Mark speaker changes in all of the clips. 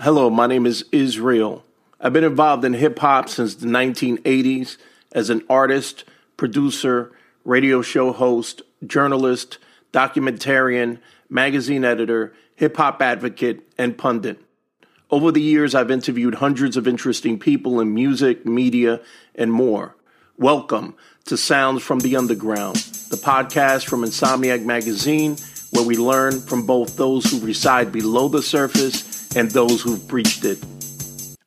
Speaker 1: Hello, my name is Israel. I've been involved in hip hop since the 1980s as an artist, producer, radio show host, journalist, documentarian, magazine editor, hip hop advocate, and pundit. Over the years, I've interviewed hundreds of interesting people in music, media, and more. Welcome to Sounds from the Underground, the podcast from Insomniac Magazine, where we learn from both those who reside below the surface and those who've breached it.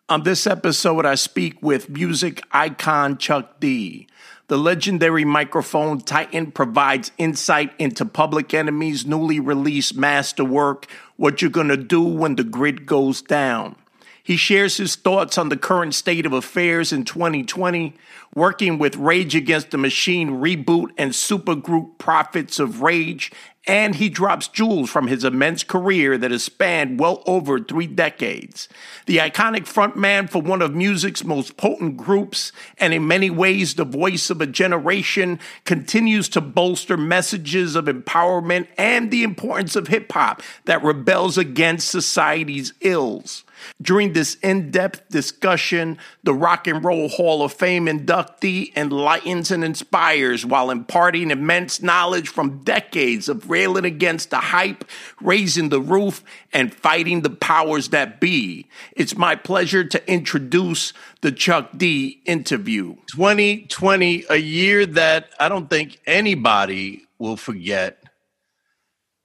Speaker 1: On this episode, I speak with music icon Chuck D. The legendary microphone titan provides insight into Public Enemy's newly released masterwork, What You're Gonna Do When the Grid Goes Down. He shares his thoughts on the current state of affairs in 2020, working with Rage Against the Machine reboot and supergroup Prophets of Rage, and he drops jewels from his immense career that has spanned well over three decades. The iconic frontman for one of music's most potent groups, and in many ways the voice of a generation, continues to bolster messages of empowerment and the importance of hip hop that rebels against society's ills. During this in depth discussion, the Rock and Roll Hall of Fame inductee enlightens and inspires while imparting immense knowledge from decades of railing against the hype, raising the roof, and fighting the powers that be. It's my pleasure to introduce the Chuck D interview. 2020, a year that I don't think anybody will forget.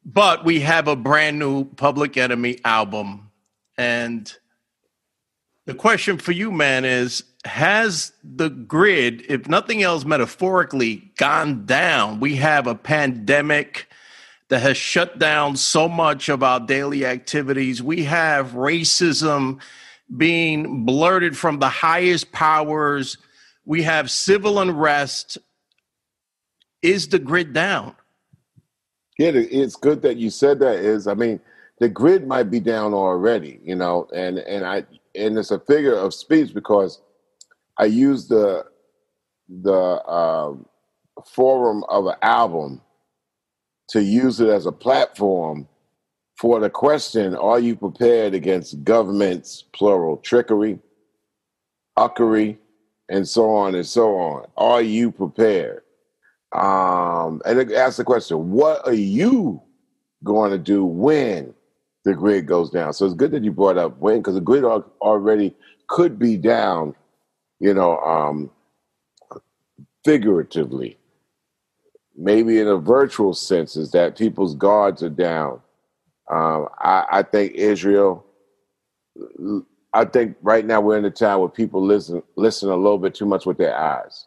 Speaker 1: But we have a brand new Public Enemy album and the question for you, man, is has the grid, if nothing else metaphorically, gone down? We have a pandemic that has shut down so much of our daily activities. We have racism being blurted from the highest powers. We have civil unrest. Is the grid down?
Speaker 2: Yeah, it's good that you said that. Is I mean, the grid might be down already, you know, and and I and it's a figure of speech because I use the the um, forum of an album to use it as a platform for the question: Are you prepared against government's plural trickery, uckery, and so on and so on? Are you prepared? Um, and it asks the question: What are you going to do when the grid goes down. So it's good that you brought up when, because the grid already could be down, you know, um, figuratively. Maybe in a virtual sense, is that people's guards are down. Um, I, I think Israel. I think right now we're in a time where people listen listen a little bit too much with their eyes.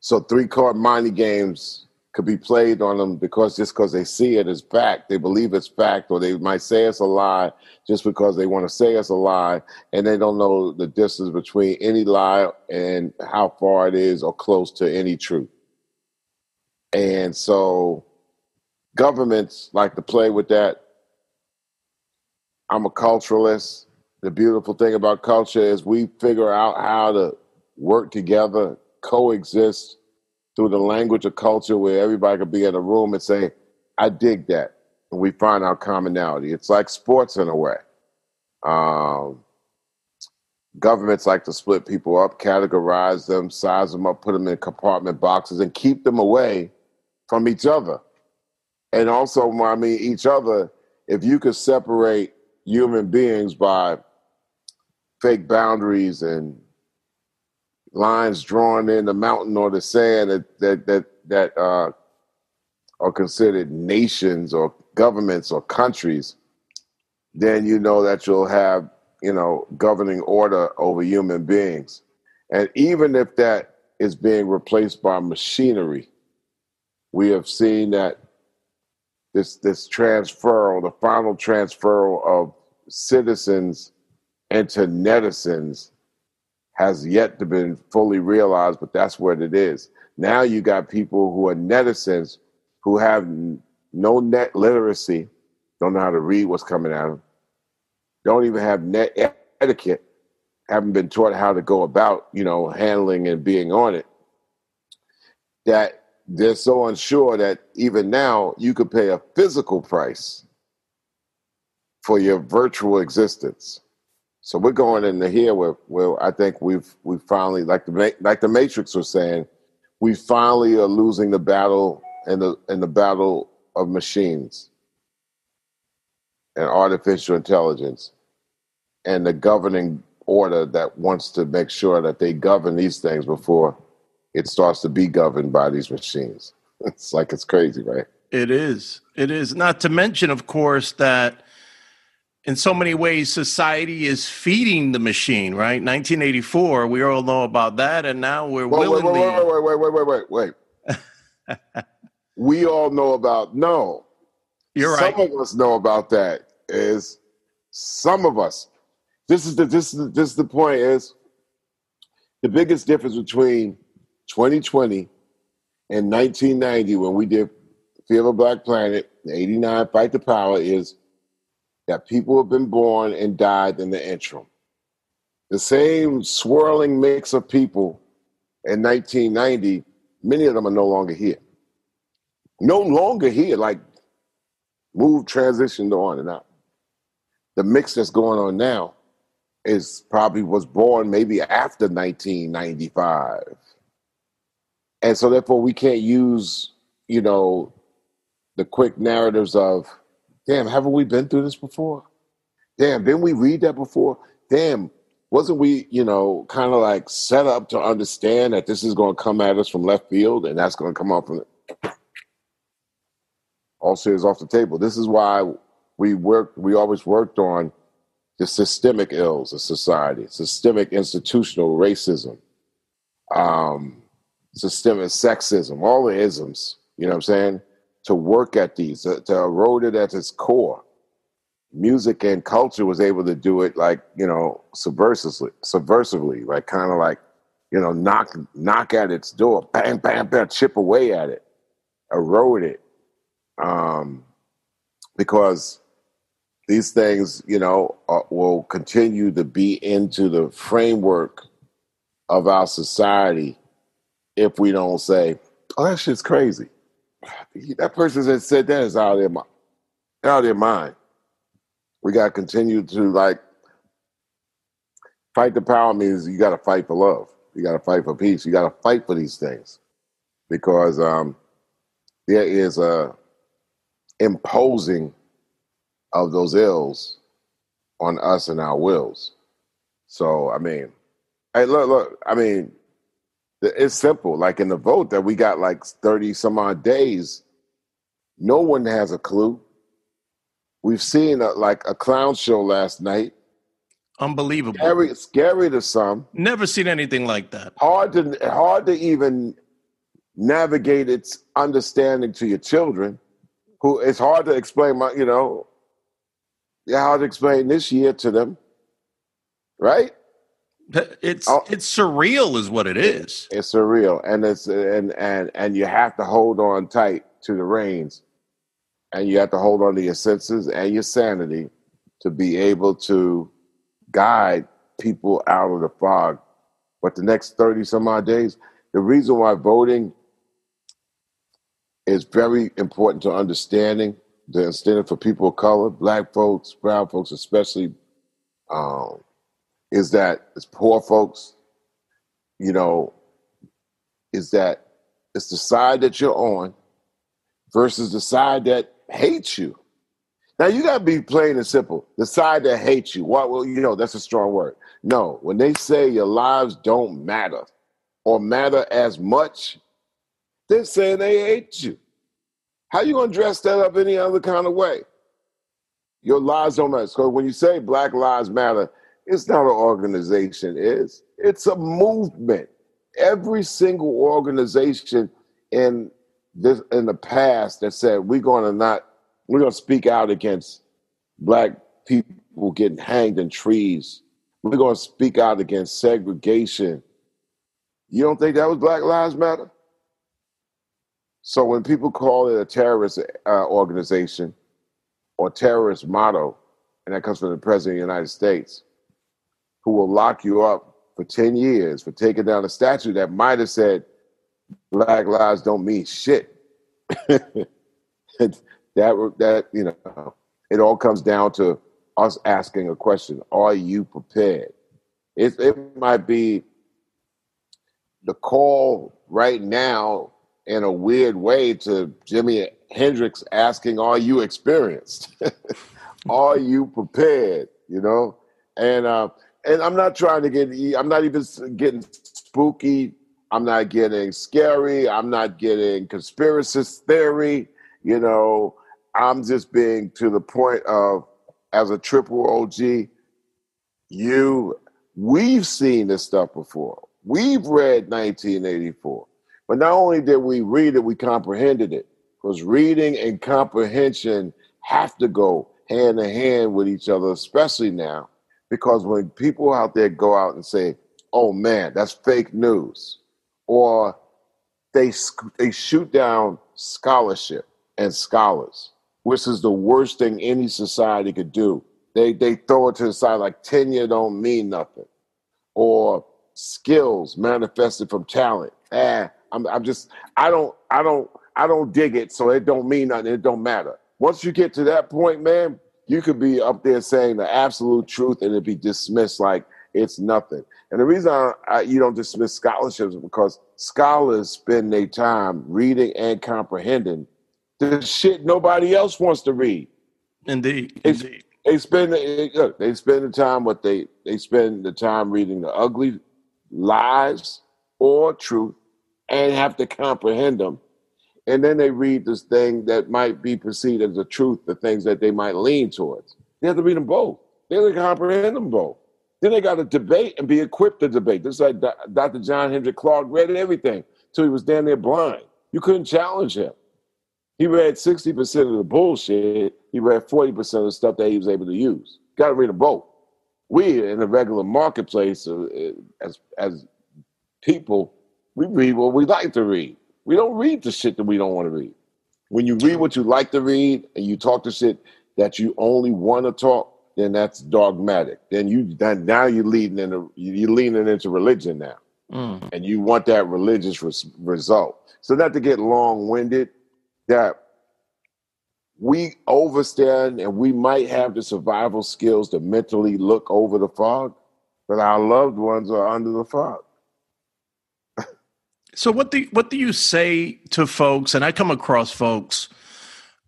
Speaker 2: So three card money games could be played on them because just because they see it as fact, they believe it's fact, or they might say it's a lie just because they want to say it's a lie, and they don't know the distance between any lie and how far it is or close to any truth. And so governments like to play with that. I'm a culturalist. The beautiful thing about culture is we figure out how to work together, coexist, through the language of culture where everybody could be in a room and say, I dig that. And we find our commonality. It's like sports in a way. Um, governments like to split people up, categorize them, size them up, put them in compartment boxes, and keep them away from each other. And also, I mean, each other, if you could separate human beings by fake boundaries and lines drawn in the mountain or the sand that that that, that uh, are considered nations or governments or countries, then you know that you'll have you know governing order over human beings, and even if that is being replaced by machinery, we have seen that this this transfer, the final transfer of citizens into netizens has yet to been fully realized, but that's what it is. Now you got people who are netizens who have no net literacy, don't know how to read what's coming at them, don't even have net etiquette, haven't been taught how to go about, you know, handling and being on it. That they're so unsure that even now you could pay a physical price for your virtual existence. So we're going into here where, where I think we've we finally like the like the Matrix was saying, we finally are losing the battle in the in the battle of machines and artificial intelligence and the governing order that wants to make sure that they govern these things before it starts to be governed by these machines. It's like it's crazy, right?
Speaker 1: It is. It is. Not to mention, of course, that in so many ways society is feeding the machine, right? 1984, we all know about that, and now we're wait, willingly.
Speaker 2: Wait, wait, wait, wait, wait, wait, wait, wait. we all know about no.
Speaker 1: You're
Speaker 2: right. Some of us know about that. Is some of us. This is the this is this is the point. Is the biggest difference between 2020 and 1990 when we did Fear of a Black Planet, 89 Fight the Power is that people have been born and died in the interim. The same swirling mix of people in 1990, many of them are no longer here. No longer here, like move, transitioned on and out. The mix that's going on now is probably was born maybe after 1995. And so therefore we can't use, you know, the quick narratives of Damn, haven't we been through this before? Damn, didn't we read that before? Damn, wasn't we, you know, kind of like set up to understand that this is going to come at us from left field and that's going to come up from all serious off the table. This is why we worked, we always worked on the systemic ills of society, systemic institutional racism, um, systemic sexism, all the isms, you know what I'm saying? To work at these, to, to erode it at its core. Music and culture was able to do it like, you know, subversively, subversively, like kind of like, you know, knock knock at its door, bang, bang, bang, chip away at it, erode it. Um, because these things, you know, uh, will continue to be into the framework of our society if we don't say, "Oh, that shit's crazy." that person that said that is out of their mind. Out of their mind. We got to continue to like fight the power means you got to fight for love. You got to fight for peace. You got to fight for these things because um, there is a imposing of those ills on us and our wills. So I mean, hey, look, look. I mean, it's simple. Like in the vote that we got like 30 some odd days, no one has a clue. We've seen a, like a clown show last night.
Speaker 1: Unbelievable.
Speaker 2: Scary, scary to some.
Speaker 1: Never seen anything like that.
Speaker 2: Hard to hard to even navigate its understanding to your children. Who it's hard to explain my, you know, hard to explain this year to them. Right?
Speaker 1: It's oh, it's surreal, is what it is.
Speaker 2: It's surreal, and it's and and and you have to hold on tight to the reins, and you have to hold on to your senses and your sanity to be able to guide people out of the fog. But the next thirty some odd days, the reason why voting is very important to understanding the incentive for people of color, black folks, brown folks, especially. Um, is that it's poor folks, you know, is that it's the side that you're on versus the side that hates you. Now you gotta be plain and simple. The side that hates you. What well, you know, that's a strong word. No, when they say your lives don't matter or matter as much, they're saying they hate you. How you gonna dress that up any other kind of way? Your lives don't matter. So when you say Black Lives Matter, it's not an organization, it's it's a movement. Every single organization in this in the past that said we're gonna not we're gonna speak out against black people getting hanged in trees. We're gonna speak out against segregation. You don't think that was Black Lives Matter? So when people call it a terrorist uh, organization or terrorist motto, and that comes from the president of the United States, who will lock you up for 10 years for taking down a statue that might have said black lives don't mean shit. that that you know, it all comes down to us asking a question: Are you prepared? It, it might be the call right now in a weird way to Jimi Hendrix asking, "Are you experienced? Are you prepared?" You know, and uh, and I'm not trying to get. I'm not even getting spooky. I'm not getting scary. I'm not getting conspiracy theory. You know, I'm just being to the point of as a triple OG, you we've seen this stuff before. We've read 1984. But not only did we read it, we comprehended it. Because reading and comprehension have to go hand in hand with each other, especially now. Because when people out there go out and say, oh man, that's fake news, or they, they shoot down scholarship and scholars, which is the worst thing any society could do. They, they throw it to the side like tenure don't mean nothing, or skills manifested from talent. Ah, I'm, I'm just I don't I don't I don't dig it, so it don't mean nothing. It don't matter. Once you get to that point, man, you could be up there saying the absolute truth and it be dismissed like it's nothing. And the reason I, I, you don't dismiss scholarships is because scholars spend their time reading and comprehending the shit nobody else wants to read.
Speaker 1: Indeed,
Speaker 2: they,
Speaker 1: indeed.
Speaker 2: They spend eh, look, they spend the time what they they spend the time reading the ugly lies or truth and have to comprehend them. And then they read this thing that might be perceived as the truth, the things that they might lean towards. They have to read them both. They have to comprehend them both. Then they got to debate and be equipped to debate. This is like Dr. John Henrik Clarke read everything till he was damn near blind. You couldn't challenge him. He read 60% of the bullshit. He read 40% of the stuff that he was able to use. Got to read them both. We in the regular marketplace, uh, as as people, we read what we like to read. We don't read the shit that we don't want to read. When you read what you like to read and you talk to shit that you only want to talk, then that's dogmatic. Then you then now you're leading into you're leaning into religion now, mm. and you want that religious res- result. So not to get long winded, that we overstand and we might have the survival skills to mentally look over the fog, but our loved ones are under the fog.
Speaker 1: So what do what do you say to folks? And I come across folks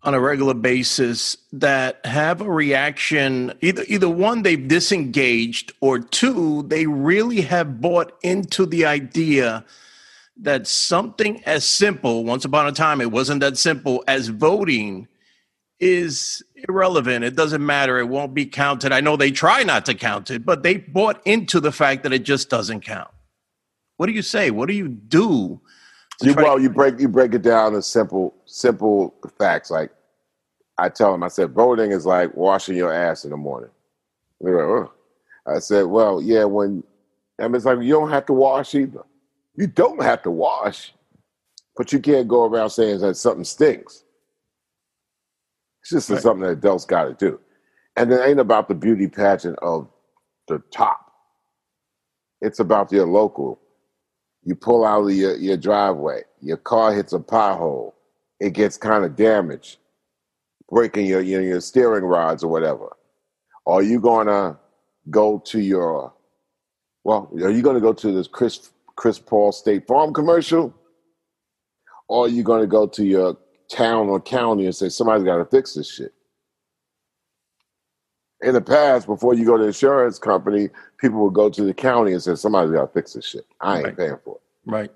Speaker 1: on a regular basis that have a reaction either either one they've disengaged or two they really have bought into the idea that something as simple once upon a time it wasn't that simple as voting is irrelevant. It doesn't matter. It won't be counted. I know they try not to count it but they bought into the fact that it just doesn't count what do you say what do you do
Speaker 2: you, well, you break you break it down to simple simple facts. Like I tell them, I said voting is like washing your ass in the morning. They're like, oh. I said, well, yeah, when I mean, it's like you don't have to wash either. You don't have to wash, but you can't go around saying that something stinks. It's just right. something that adults got to do, and it ain't about the beauty pageant of the top. It's about your local you pull out of your, your driveway, your car hits a pothole, it gets kind of damaged, breaking your, your, your steering rods or whatever. Are you going to go to your, well, are you going to go to this Chris, Chris Paul State Farm commercial? Or are you going to go to your town or county and say, somebody's got to fix this shit? In the past, before you go to the insurance company, people would go to the county and say, somebody's got to fix this shit. I ain't right. paying for it.
Speaker 1: Right.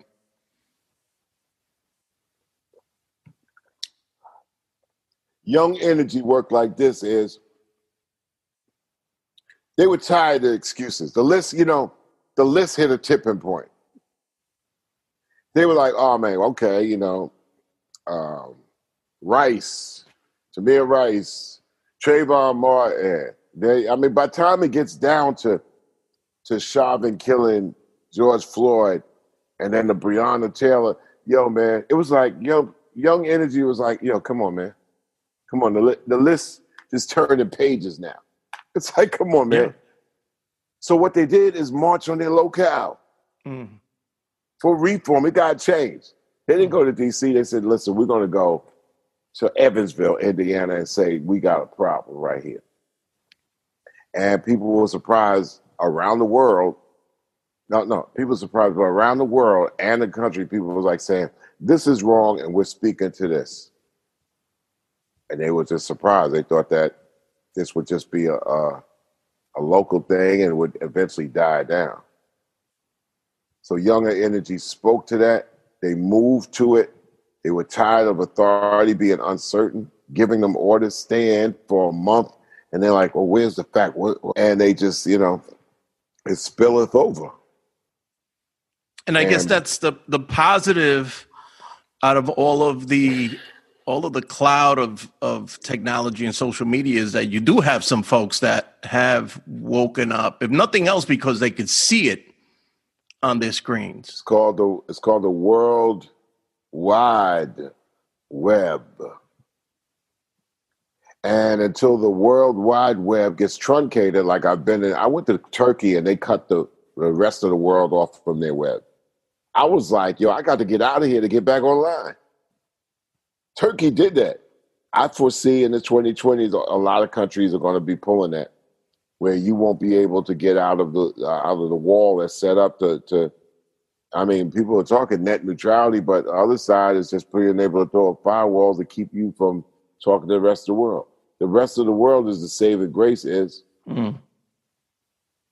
Speaker 2: Young energy work like this is they were tired of excuses. The list, you know, the list hit a tipping point. They were like, oh man, okay, you know, um, Rice, Tamir Rice, Trayvon Martin. They, I mean, by the time it gets down to to Chauvin killing George Floyd, and then the Breonna Taylor, yo, man, it was like, yo, Young Energy was like, yo, come on, man, come on. The li- the list is turning pages now. It's like, come on, man. Yeah. So what they did is march on their locale mm. for reform. It got changed. They didn't go to D.C. They said, listen, we're going to go to Evansville, Indiana, and say we got a problem right here. and people were surprised around the world. No, no, people were surprised, but around the world and the country, people was like saying, "This is wrong," and we're speaking to this. And they were just surprised. They thought that this would just be a, a, a local thing and would eventually die down. So Younger Energy spoke to that. They moved to it. They were tired of authority being uncertain, giving them orders, stay in for a month, and they're like, "Well, where's the fact?" And they just, you know, it spilleth over.
Speaker 1: And I and, guess that's the the positive out of all of the all of the cloud of of technology and social media is that you do have some folks that have woken up, if nothing else, because they could see it on their screens.
Speaker 2: It's called the it's called the World Wide Web. And until the World Wide Web gets truncated, like I've been in, I went to Turkey and they cut the, the rest of the world off from their web. I was like, yo, I got to get out of here to get back online. Turkey did that. I foresee in the 2020s, a lot of countries are going to be pulling that where you won't be able to get out of the uh, out of the wall that's set up to to I mean, people are talking net neutrality, but the other side is just being able to throw up firewalls to keep you from talking to the rest of the world. The rest of the world is the saving grace is. Mm.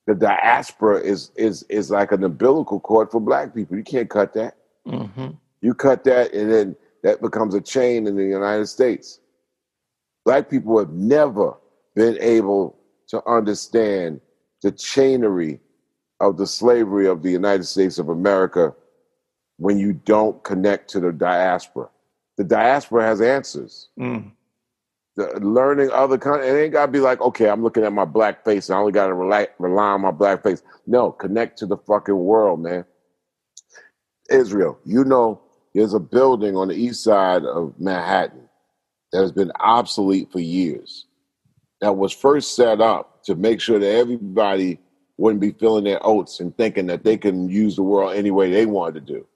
Speaker 2: The diaspora is is is like an umbilical cord for black people. You can't cut that. Mm-hmm. You cut that, and then that becomes a chain in the United States. Black people have never been able to understand the chainery of the slavery of the United States of America when you don't connect to the diaspora. The diaspora has answers. Mm. The, learning other countries, it ain't got to be like, okay, I'm looking at my black face. And I only got to rely, rely on my black face. No, connect to the fucking world, man. Israel, you know, there's a building on the east side of Manhattan that has been obsolete for years that was first set up to make sure that everybody wouldn't be filling their oats and thinking that they can use the world any way they wanted to do.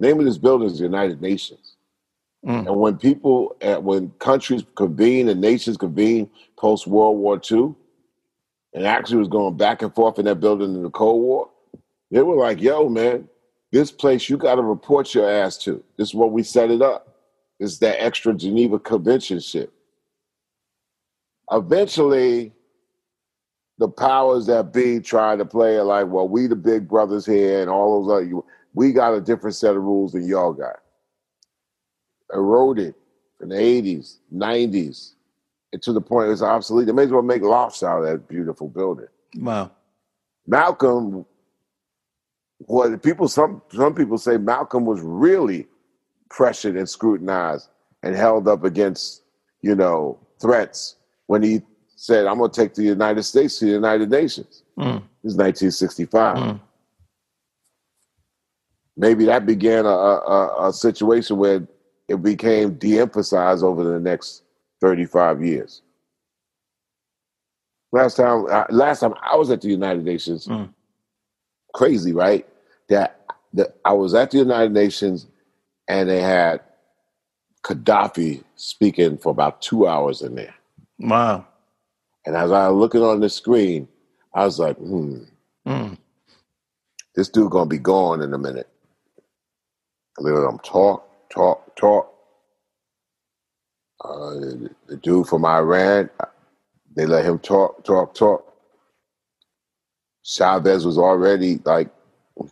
Speaker 2: name of this building is the United Nations. Mm. And when people, uh, when countries convene and nations convene post World War II, and actually was going back and forth in that building in the Cold War, they were like, yo, man, this place you got to report your ass to. This is what we set it up. Is that extra Geneva Convention shit eventually the powers that be try to play it like, well, we the big brothers here and all those other, we got a different set of rules than y'all got. Eroded in the 80s, 90s, and to the point it was obsolete. They may as well make lofts out of that beautiful building.
Speaker 1: Wow.
Speaker 2: Malcolm, what people some some people say Malcolm was really pressured and scrutinized and held up against, you know, threats when he said, I'm going to take the United States to the United Nations. Mm. This is 1965. Mm. Maybe that began a, a, a situation where it became de emphasized over the next 35 years. Last time, uh, last time I was at the United Nations, mm. crazy, right? That, that I was at the United Nations and they had Gaddafi speaking for about two hours in there.
Speaker 1: Wow.
Speaker 2: And as I was looking on the screen, I was like, hmm, mm. this dude gonna be gone in a minute. I let him talk, talk, talk. Uh, the, the dude from Iran, they let him talk, talk, talk. Chavez was already like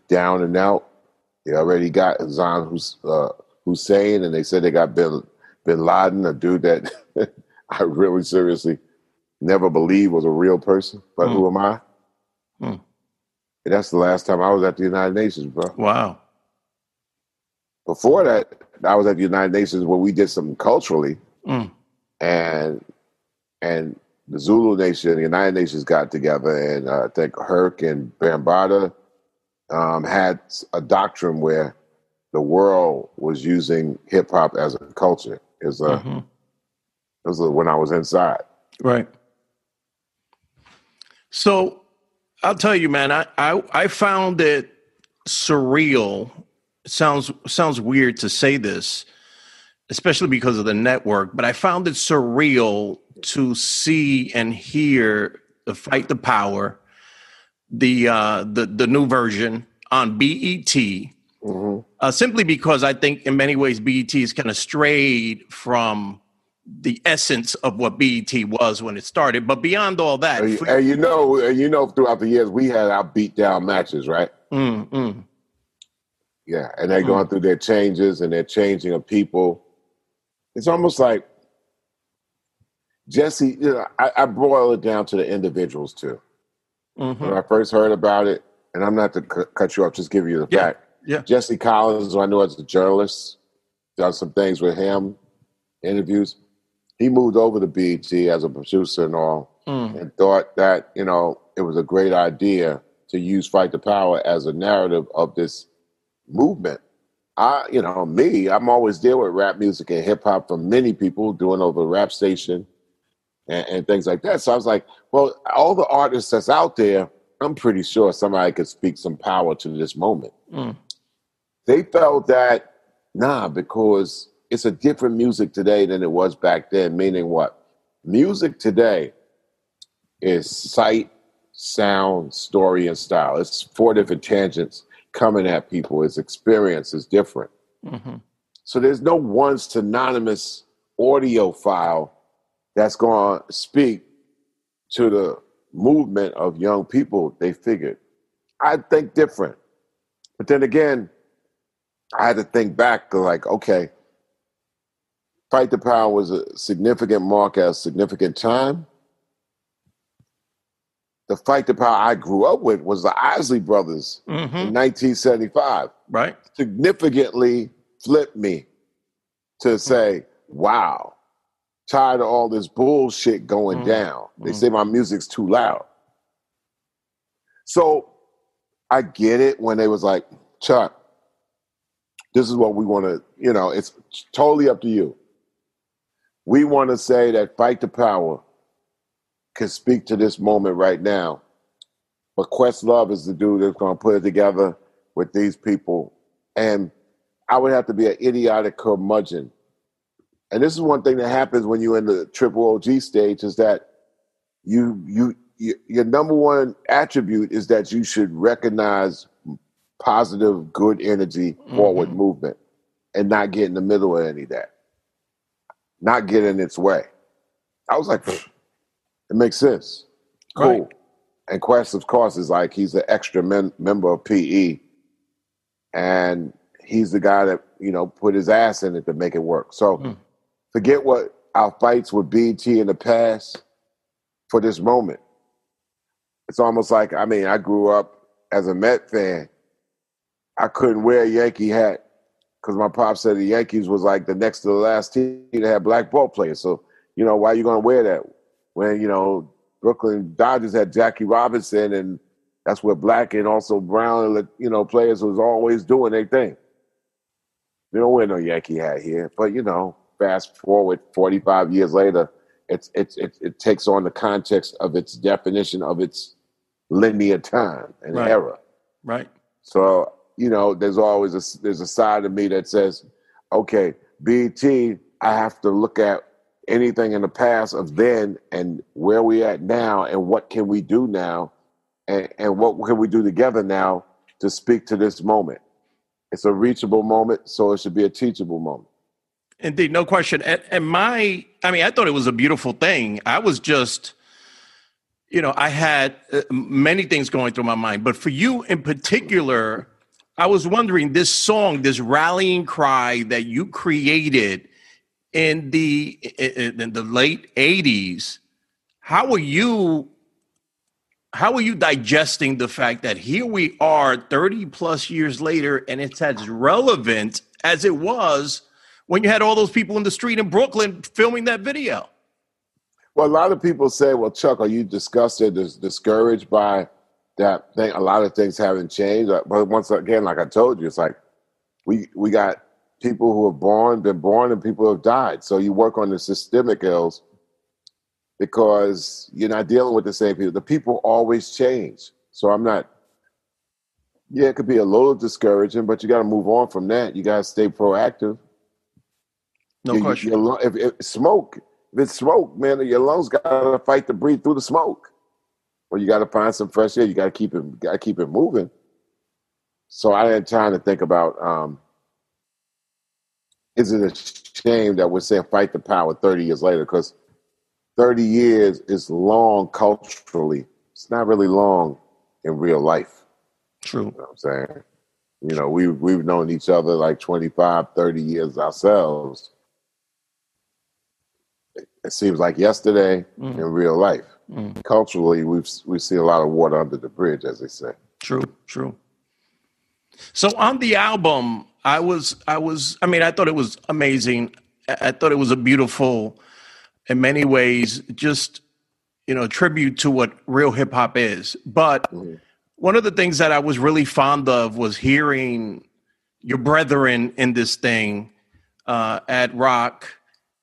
Speaker 2: down and out. They already got Zan Hus- uh, Hussein, and they said they got Bin, Bin Laden, a dude that I really seriously never believed was a real person. But mm. who am I? Mm. And that's the last time I was at the United Nations, bro.
Speaker 1: Wow.
Speaker 2: Before that, I was at the United Nations where we did something culturally, mm. and and the Zulu Nation, the United Nations got together, and uh, I think Herc and Bambaataa um, had a doctrine where the world was using hip hop as a culture, as a mm-hmm. This was when I was inside.
Speaker 1: Right. So I'll tell you, man, I, I, I found it surreal. It sounds sounds weird to say this, especially because of the network, but I found it surreal to see and hear the Fight the Power, the uh, the the new version on BET. Mm-hmm. Uh, simply because I think in many ways BET is kind of strayed from the essence of what BET was when it started. But beyond all that,
Speaker 2: and, and you know, and you know, throughout the years we had our beat down matches, right?
Speaker 1: Mm,
Speaker 2: Yeah, and they're mm. going through their changes and they're changing of people. It's almost like Jesse. You know, I, I boil it down to the individuals too. Mm-hmm. When I first heard about it, and I'm not to c- cut you off, just give you the
Speaker 1: yeah.
Speaker 2: fact.
Speaker 1: Yeah.
Speaker 2: Jesse Collins, who I knew as a journalist, done some things with him, interviews he moved over to BET as a producer and all, mm. and thought that you know it was a great idea to use "Fight the Power" as a narrative of this movement. I, you know, me, I'm always there with rap music and hip hop from many people doing over the rap station and, and, things like that. So I was like, well, all the artists that's out there, I'm pretty sure somebody could speak some power to this moment. Mm. They felt that nah, because it's a different music today than it was back then. Meaning what? Music today is sight, sound, story, and style. It's four different tangents coming at people. Its experience is different. Mm-hmm. So there's no one synonymous audio file that's going to speak to the movement of young people. They figured. I think different. But then again, I had to think back to like, okay, Fight the Power was a significant mark at a significant time. The Fight the Power I grew up with was the Isley Brothers mm-hmm. in 1975.
Speaker 1: Right.
Speaker 2: Significantly flipped me to say, wow, tired of all this bullshit going mm-hmm. down. They mm-hmm. say my music's too loud. So I get it when they was like, Chuck, this is what we want to, you know, it's totally up to you we want to say that Fight the Power can speak to this moment right now. But Questlove is the dude that's going to put it together with these people. And I would have to be an idiotic curmudgeon. And this is one thing that happens when you're in the triple OG stage is that you, you, you your number one attribute is that you should recognize positive, good energy, forward mm-hmm. movement, and not get in the middle of any of that not get in its way. I was like, it makes sense. Cool. Right. And Quest, of course, is like he's an extra men- member of PE, and he's the guy that you know put his ass in it to make it work. So mm. forget what our fights with BET in the past for this moment. It's almost like I mean, I grew up as a Met fan. I couldn't wear a Yankee hat because my pop said the Yankees was like the next to the last team to have black ball players. So, you know, why are you going to wear that when, you know, Brooklyn Dodgers had Jackie Robinson and that's where black and also brown, you know, players was always doing their thing. They don't wear no Yankee hat here, but you know, fast forward 45 years later, it's, it's, it, it takes on the context of its definition of its linear time and
Speaker 1: right.
Speaker 2: era.
Speaker 1: Right.
Speaker 2: So you know, there's always a there's a side of me that says, okay, BET, I have to look at anything in the past of then and where we at now and what can we do now and, and what can we do together now to speak to this moment. It's a reachable moment, so it should be a teachable moment.
Speaker 1: Indeed, no question. And, and my, I mean, I thought it was a beautiful thing. I was just, you know, I had uh, many things going through my mind, but for you in particular, I was wondering this song, this rallying cry that you created in the in the late '80s. How are you? How are you digesting the fact that here we are, 30 plus years later, and it's as relevant as it was when you had all those people in the street in Brooklyn filming that video?
Speaker 2: Well, a lot of people say, "Well, Chuck, are you disgusted, discouraged by?" That thing, a lot of things haven't changed. But once again, like I told you, it's like we we got people who have born, been born, and people who have died. So you work on the systemic ills because you're not dealing with the same people. The people always change. So I'm not. Yeah, it could be a little discouraging, but you got to move on from that. You got to stay proactive.
Speaker 1: No you, question.
Speaker 2: if, if smoke, if it's smoke, man, your lungs got to fight to breathe through the smoke. Well, you got to find some fresh air. You got to keep it. Got to keep it moving. So I had time to think about: um, Is it a shame that we're saying "fight the power" thirty years later? Because thirty years is long culturally. It's not really long in real life.
Speaker 1: True.
Speaker 2: You know what I'm saying? You know, we we've known each other like 25, 30 years ourselves. It seems like yesterday mm. in real life. Mm. Culturally, we've we see a lot of water under the bridge, as they say.
Speaker 1: True, true. So on the album, I was I was I mean, I thought it was amazing. I thought it was a beautiful, in many ways, just you know, tribute to what real hip hop is. But mm one of the things that I was really fond of was hearing your brethren in this thing uh, Ad Rock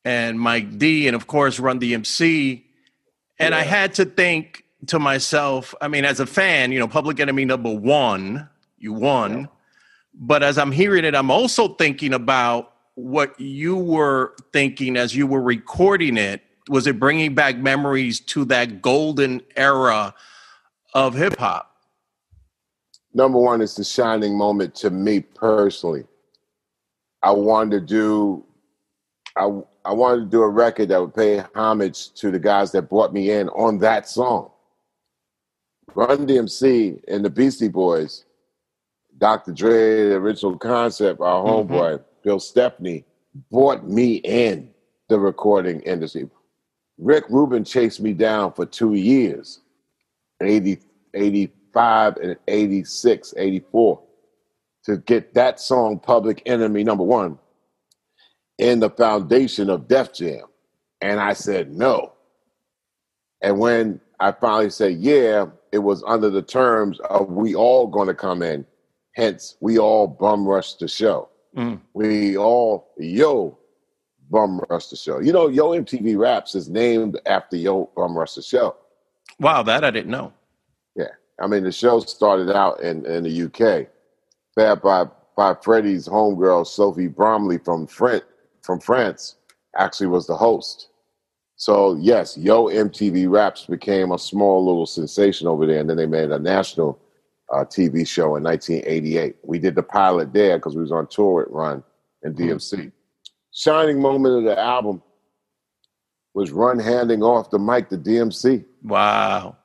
Speaker 1: and Mike D, and of course Run DMC. And yeah. I had to think to myself, I mean, as a fan, you know, Public Enemy number one, you won. Yeah. But as I'm hearing it, I'm also thinking about what you were thinking as you were recording it. Was it bringing back memories to that golden era of hip hop?
Speaker 2: Number one, it's the shining moment to me personally. I wanted to do, I I wanted to do a record that would pay homage to the guys that brought me in on that song. Run DMC and the Beastie Boys, Dr. Dre, the original concept, our mm-hmm. homeboy, Bill Stephney, brought me in the recording industry. Rick Rubin chased me down for two years, 80, 85 and 86, 84, to get that song, Public Enemy, number one, in the foundation of Def Jam. And I said no. And when I finally said yeah, it was under the terms of we all going to come in. Hence, we all bum rush the show. Mm. We all yo bum rush the show. You know, Yo MTV Raps is named after Yo Bum Rush the Show.
Speaker 1: Wow, that I didn't know.
Speaker 2: Yeah, I mean the show started out in in the UK, fed by by Freddie's homegirl Sophie Bramly from Front from France actually was the host. So yes, Yo MTV Raps became a small little sensation over there, and then they made a national uh, TV show in 1988. We did the pilot there because we was on tour with Run and DMC. Mm-hmm. Shining moment of the album was Run handing off the mic to DMC.
Speaker 1: Wow.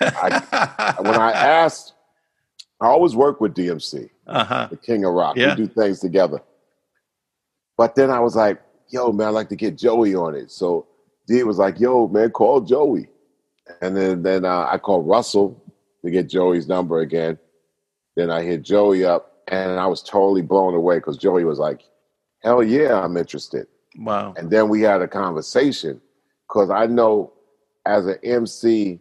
Speaker 2: I, when I asked, I always work with DMC, uh-huh. the King of Rock. Yeah. We do things together. But then I was like, yo, man, I'd like to get Joey on it. So D was like, yo, man, call Joey. And then then uh, I called Russell to get Joey's number again. Then I hit Joey up, and I was totally blown away because Joey was like, hell yeah, I'm interested.
Speaker 1: Wow.
Speaker 2: And then we had a conversation because I know as an MC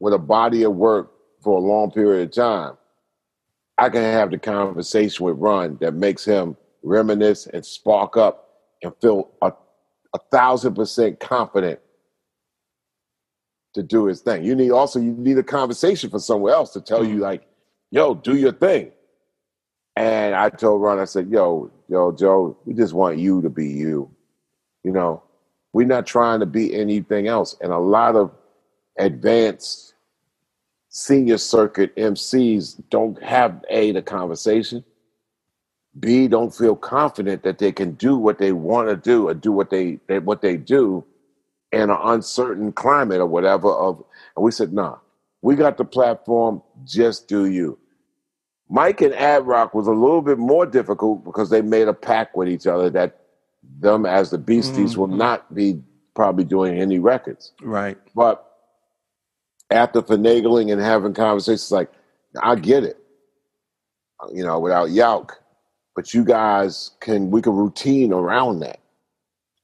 Speaker 2: with a body of work for a long period of time, I can have the conversation with Run that makes him reminisce, and spark up and feel a, a thousand percent confident to do his thing. You need also you need a conversation for somewhere else to tell mm-hmm. you like, yo, do your thing. And I told Run, I said, yo, yo, Joe, we just want you to be you. You know, we're not trying to be anything else. And a lot of advanced senior circuit MCs don't have a the conversation. B don't feel confident that they can do what they want to do or do what they, they what they do in an uncertain climate or whatever. Of and we said, nah, we got the platform. Just do you. Mike and Ad Rock was a little bit more difficult because they made a pact with each other that them as the Beasties mm-hmm. will not be probably doing any records.
Speaker 1: Right.
Speaker 2: But after finagling and having conversations, like I get it. You know, without Yauch, but you guys can we can routine around that.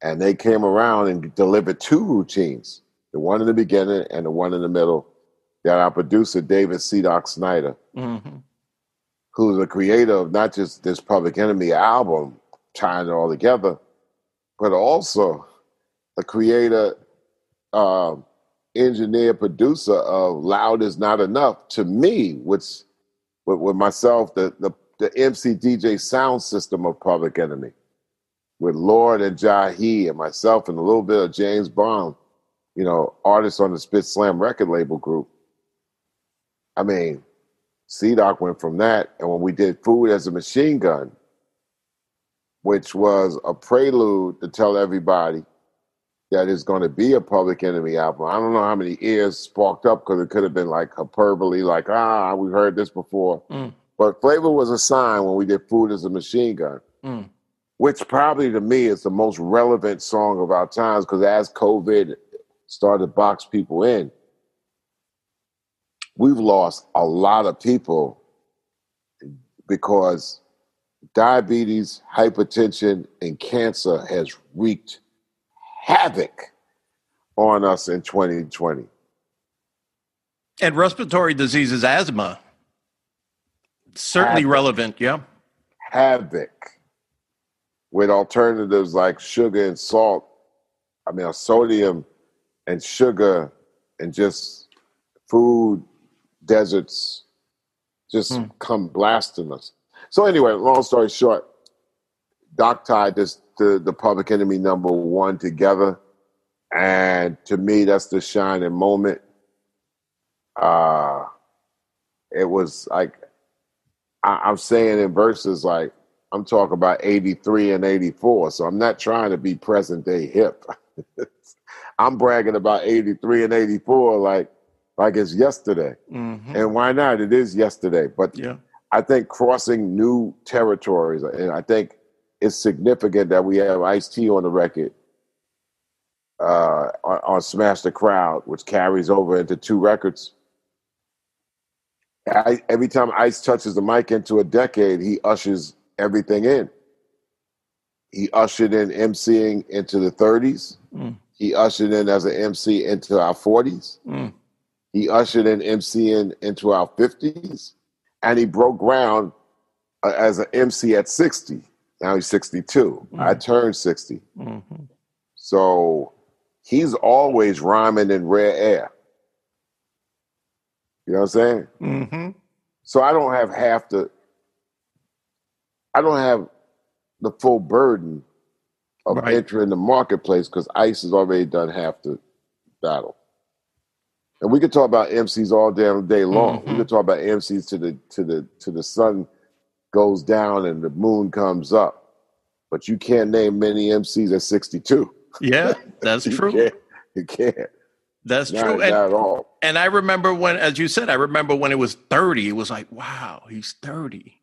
Speaker 2: And they came around and delivered two routines, the one in the beginning and the one in the middle, that our producer David C. Doc Snyder, mm-hmm. who's the creator of not just this Public Enemy album, tying it all together, but also the creator, uh, engineer, producer of Loud Is Not Enough to me, which with, with myself, the, the the MC DJ sound system of Public Enemy with Lord and Jahi and myself and a little bit of James Bond. you know, artists on the Spit Slam record label group. I mean, C Doc went from that, and when we did Food as a Machine Gun, which was a prelude to tell everybody that it's going to be a Public Enemy album. I don't know how many ears sparked up because it could have been like hyperbole, like, ah, we heard this before. Mm. But Flavor was a sign when we did Food as a Machine Gun, mm. which probably to me is the most relevant song of our times because as COVID started to box people in, we've lost a lot of people because diabetes, hypertension, and cancer has wreaked havoc on us in 2020.
Speaker 1: And respiratory diseases, asthma, certainly havoc. relevant, yeah.
Speaker 2: Havoc with alternatives like sugar and salt. I mean, sodium and sugar and just food deserts just hmm. come blasting us. So anyway, long story short, Doc tied this the, the Public Enemy number one together, and to me, that's the shining moment. Uh, it was like I, I'm saying in verses like I'm talking about 83 and 84, so I'm not trying to be present day hip. I'm bragging about 83 and 84 like like it's yesterday. Mm-hmm. And why not? It is yesterday. But yeah. I think crossing new territories, and I think it's significant that we have Ice T on the record uh, on, on, Smash the Crowd, which carries over into two records. I, every time Ice touches the mic into a decade, he ushers everything in. He ushered in MCing into the 30s. Mm. He ushered in as an MC into our 40s. Mm. He ushered in MCing into our 50s and he broke ground uh, as an MC at 60. Now he's 62. Mm-hmm. I turned 60. Mm-hmm. So he's always rhyming in rare air. You know what I'm saying? Mm-hmm. So I don't have half the, I don't have the full burden of right. entering the marketplace because ICE has already done half the battle. And we could talk about MCs all damn day long. Mm-hmm. We could talk about MCs to the to the to the sun goes down and the moon comes up. But you can't name many MCs at 62.
Speaker 1: Yeah, that's
Speaker 2: you
Speaker 1: true.
Speaker 2: Can't, you can't.
Speaker 1: That's not, true. And, at all. and I remember when, as you said, I remember when it was 30, it was like, wow, he's 30.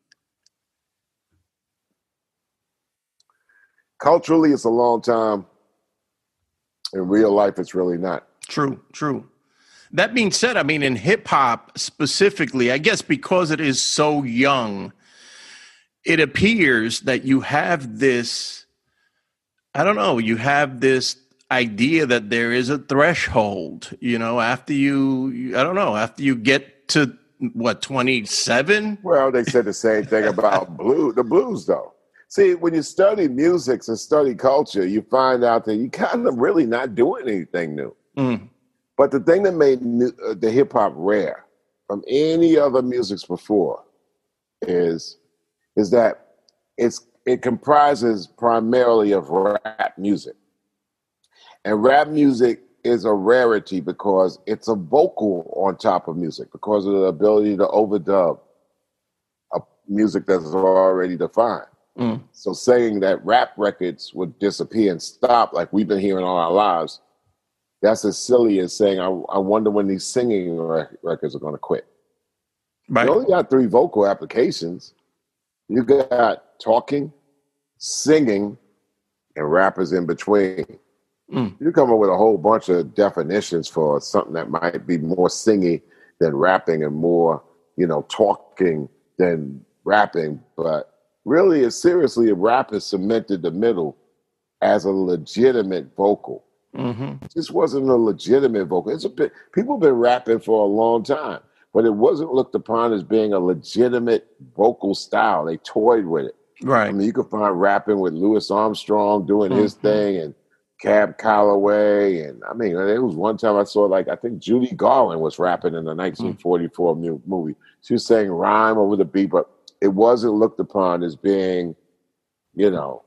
Speaker 2: Culturally, it's a long time. In real life, it's really not.
Speaker 1: True, true. That being said, I mean, in hip hop specifically, I guess because it is so young, it appears that you have this, I don't know, you have this idea that there is a threshold, you know, after you, I don't know, after you get to what, 27?
Speaker 2: Well, they said the same thing about blue, the blues, though. See, when you study music and study culture, you find out that you kind of really not doing anything new. Mm. But the thing that made new, uh, the hip hop rare from any other musics before is is that it's it comprises primarily of rap music. And rap music is a rarity because it's a vocal on top of music because of the ability to overdub a music that's already defined. Mm. So saying that rap records would disappear and stop like we've been hearing all our lives that's as silly as saying, I, I wonder when these singing records are going to quit. Right. You only got three vocal applications. You got talking, singing, and rappers in between. Mm. You come up with a whole bunch of definitions for something that might be more singy than rapping and more, you know, talking than rapping. But really, seriously, rap has cemented the middle as a legitimate vocal. Mm-hmm. This wasn't a legitimate vocal. It's a bit, people have been rapping for a long time, but it wasn't looked upon as being a legitimate vocal style. They toyed with it.
Speaker 1: Right. I
Speaker 2: mean, you could find rapping with Louis Armstrong doing mm-hmm. his thing and Cab Calloway. And I mean, it was one time I saw, like, I think Judy Garland was rapping in the 1944 mm-hmm. movie. She was saying rhyme over the beat, but it wasn't looked upon as being, you know,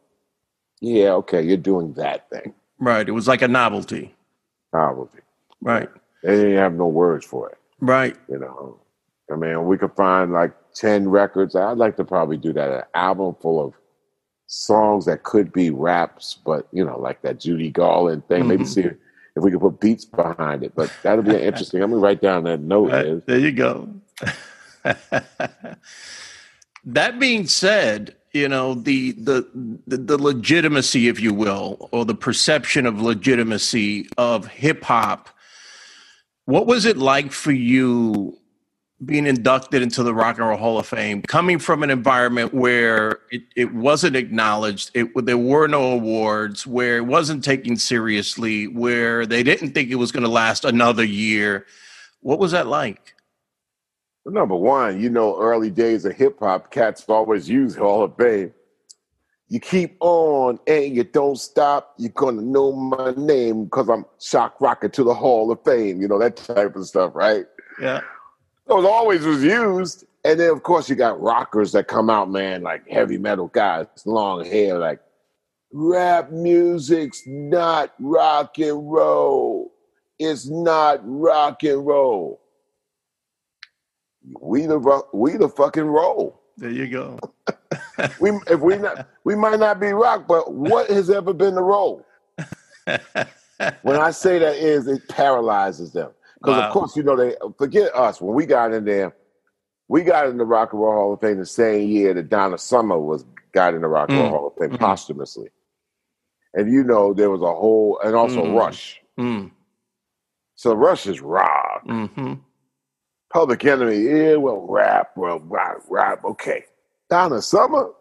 Speaker 2: yeah, okay, you're doing that thing.
Speaker 1: Right. It was like a novelty.
Speaker 2: Novelty.
Speaker 1: Right.
Speaker 2: They didn't have no words for it.
Speaker 1: Right.
Speaker 2: You know, I mean, we could find like ten records. I'd like to probably do that an album full of songs that could be raps, but you know, like that Judy Garland thing. Mm-hmm. Maybe see if we could put beats behind it. But that'll be interesting. I'm gonna write down that note.
Speaker 1: Right, there you go. that being said, you know the, the the the legitimacy, if you will, or the perception of legitimacy of hip hop. What was it like for you being inducted into the Rock and Roll Hall of Fame, coming from an environment where it, it wasn't acknowledged, it, there were no awards, where it wasn't taken seriously, where they didn't think it was going to last another year. What was that like?
Speaker 2: Number one, you know, early days of hip hop, cats always use Hall of Fame. You keep on and you don't stop. You're gonna know my name because I'm shock rocket to the Hall of Fame. You know that type of stuff, right?
Speaker 1: Yeah.
Speaker 2: Those always was used. And then of course you got rockers that come out, man, like heavy metal guys, long hair, like rap music's not rock and roll. It's not rock and roll we the we the fucking roll.
Speaker 1: There you go.
Speaker 2: we if we not we might not be rock, but what has ever been the roll? when I say that is it paralyzes them. Because wow. of course, you know, they forget us. When we got in there, we got in the Rock and Roll Hall of Fame the same year that Donna Summer was got in the Rock and Roll mm. Hall of Fame mm-hmm. posthumously. And you know, there was a whole and also mm. Rush. Mm. So Rush is rock. Mm-hmm. Public Enemy, yeah, well, rap, well, rap, rap, okay. Donna Summer,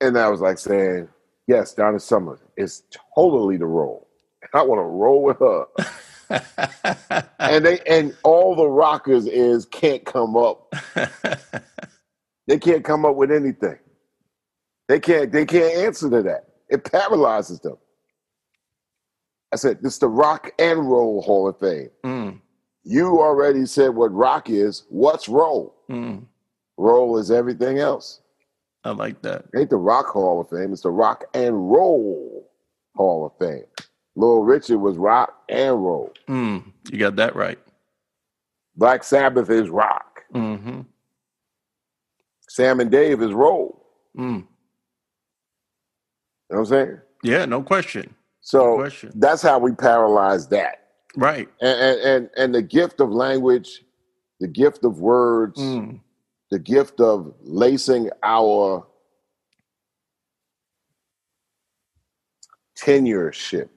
Speaker 2: and I was like saying, yes, Donna Summer is totally the role. I want to roll with her. and they and all the rockers is can't come up. they can't come up with anything. They can't. They can't answer to that. It paralyzes them. I said, "This is the Rock and Roll Hall of Fame." Mm. You already said what rock is. What's roll? Mm. Roll is everything else.
Speaker 1: I like that.
Speaker 2: It ain't the Rock Hall of Fame. It's the Rock and Roll Hall of Fame. Little Richard was rock and roll.
Speaker 1: Mm, you got that right.
Speaker 2: Black Sabbath is rock. Mm-hmm. Sam and Dave is roll. Mm. You know what I'm saying?
Speaker 1: Yeah, no question.
Speaker 2: So
Speaker 1: no
Speaker 2: question. that's how we paralyze that.
Speaker 1: Right.
Speaker 2: And, and and the gift of language, the gift of words, mm. the gift of lacing our tenureship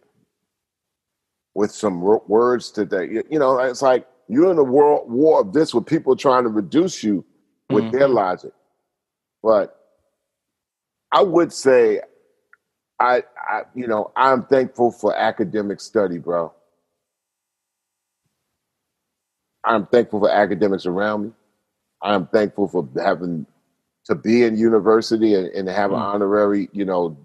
Speaker 2: with some words today. You know, it's like you're in a world war of this with people trying to reduce you with mm-hmm. their logic. But I would say I, I you know, I'm thankful for academic study, bro. I'm thankful for academics around me. I'm thankful for having to be in university and, and have an mm. honorary, you know,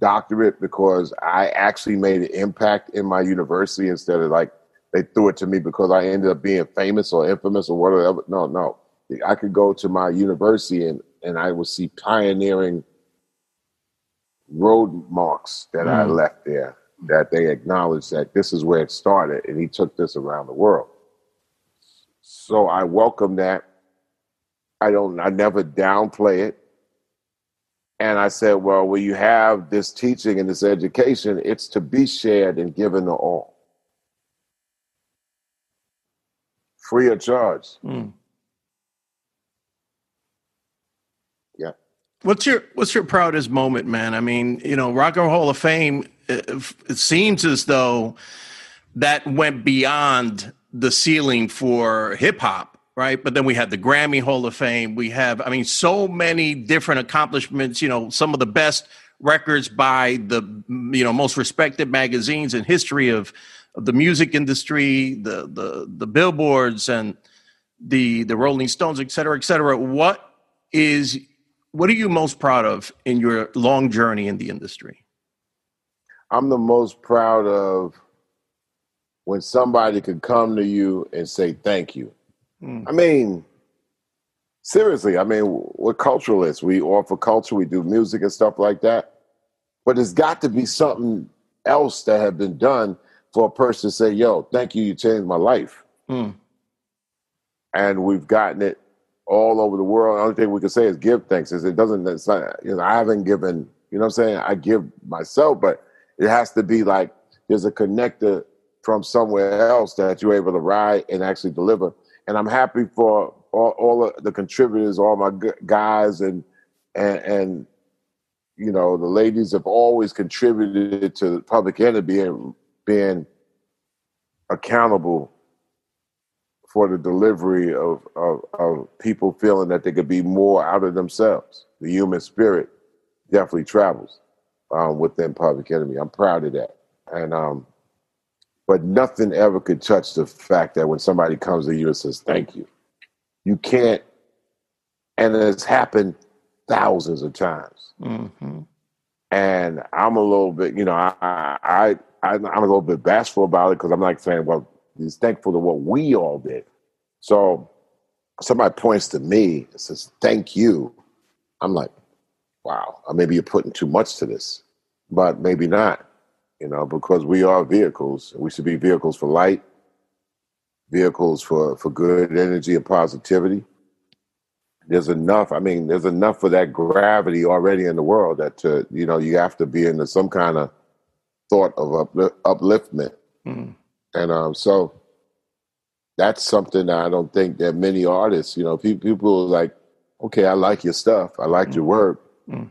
Speaker 2: doctorate because I actually made an impact in my university instead of like they threw it to me because I ended up being famous or infamous or whatever. No, no. I could go to my university and, and I would see pioneering road marks that mm. I left there that they acknowledged that this is where it started and he took this around the world. So I welcome that. I don't, I never downplay it. And I said, well, when you have this teaching and this education, it's to be shared and given to all. Free of charge. Mm. Yeah.
Speaker 1: What's your What's your proudest moment, man? I mean, you know, Rock and Roll Hall of Fame. It, it seems as though that went beyond the ceiling for hip hop, right? But then we had the Grammy Hall of Fame. We have, I mean, so many different accomplishments, you know, some of the best records by the, you know, most respected magazines in history of, of the music industry, the, the, the billboards and the, the Rolling Stones, et cetera, et cetera. What is, what are you most proud of in your long journey in the industry?
Speaker 2: I'm the most proud of when somebody could come to you and say thank you. Mm. I mean, seriously, I mean, we're culturalists. We offer culture, we do music and stuff like that. But there's got to be something else that had been done for a person to say, "Yo, thank you, you changed my life,"
Speaker 1: Mm.
Speaker 2: and we've gotten it all over the world. The only thing we can say is give thanks. Is it doesn't? It's not. You know, I haven't given. You know what I'm saying? I give myself, but it has to be like there's a connector from somewhere else that you're able to ride and actually deliver. And I'm happy for all, all of the contributors, all my guys, and and and you know the ladies have always contributed to the public enemy being being accountable for the delivery of, of, of people feeling that they could be more out of themselves. The human spirit definitely travels um, within Public Enemy. I'm proud of that. And um, but nothing ever could touch the fact that when somebody comes to you and says thank you, you can't. And it's happened thousands of times.
Speaker 1: hmm
Speaker 2: And I'm a little bit, you know, I I, I I'm a little bit bashful about it because I'm like saying, well, he's thankful to what we all did. So somebody points to me and says, "Thank you." I'm like, wow, maybe you're putting too much to this, but maybe not, you know, because we are vehicles. We should be vehicles for light, vehicles for, for good energy and positivity. There's enough, I mean, there's enough for that gravity already in the world that, to, you know, you have to be into some kind of thought of upli- upliftment.
Speaker 1: Mm.
Speaker 2: And um, so that's something that I don't think that many artists, you know, people, people are like, okay, I like your stuff. I like your work
Speaker 1: hmm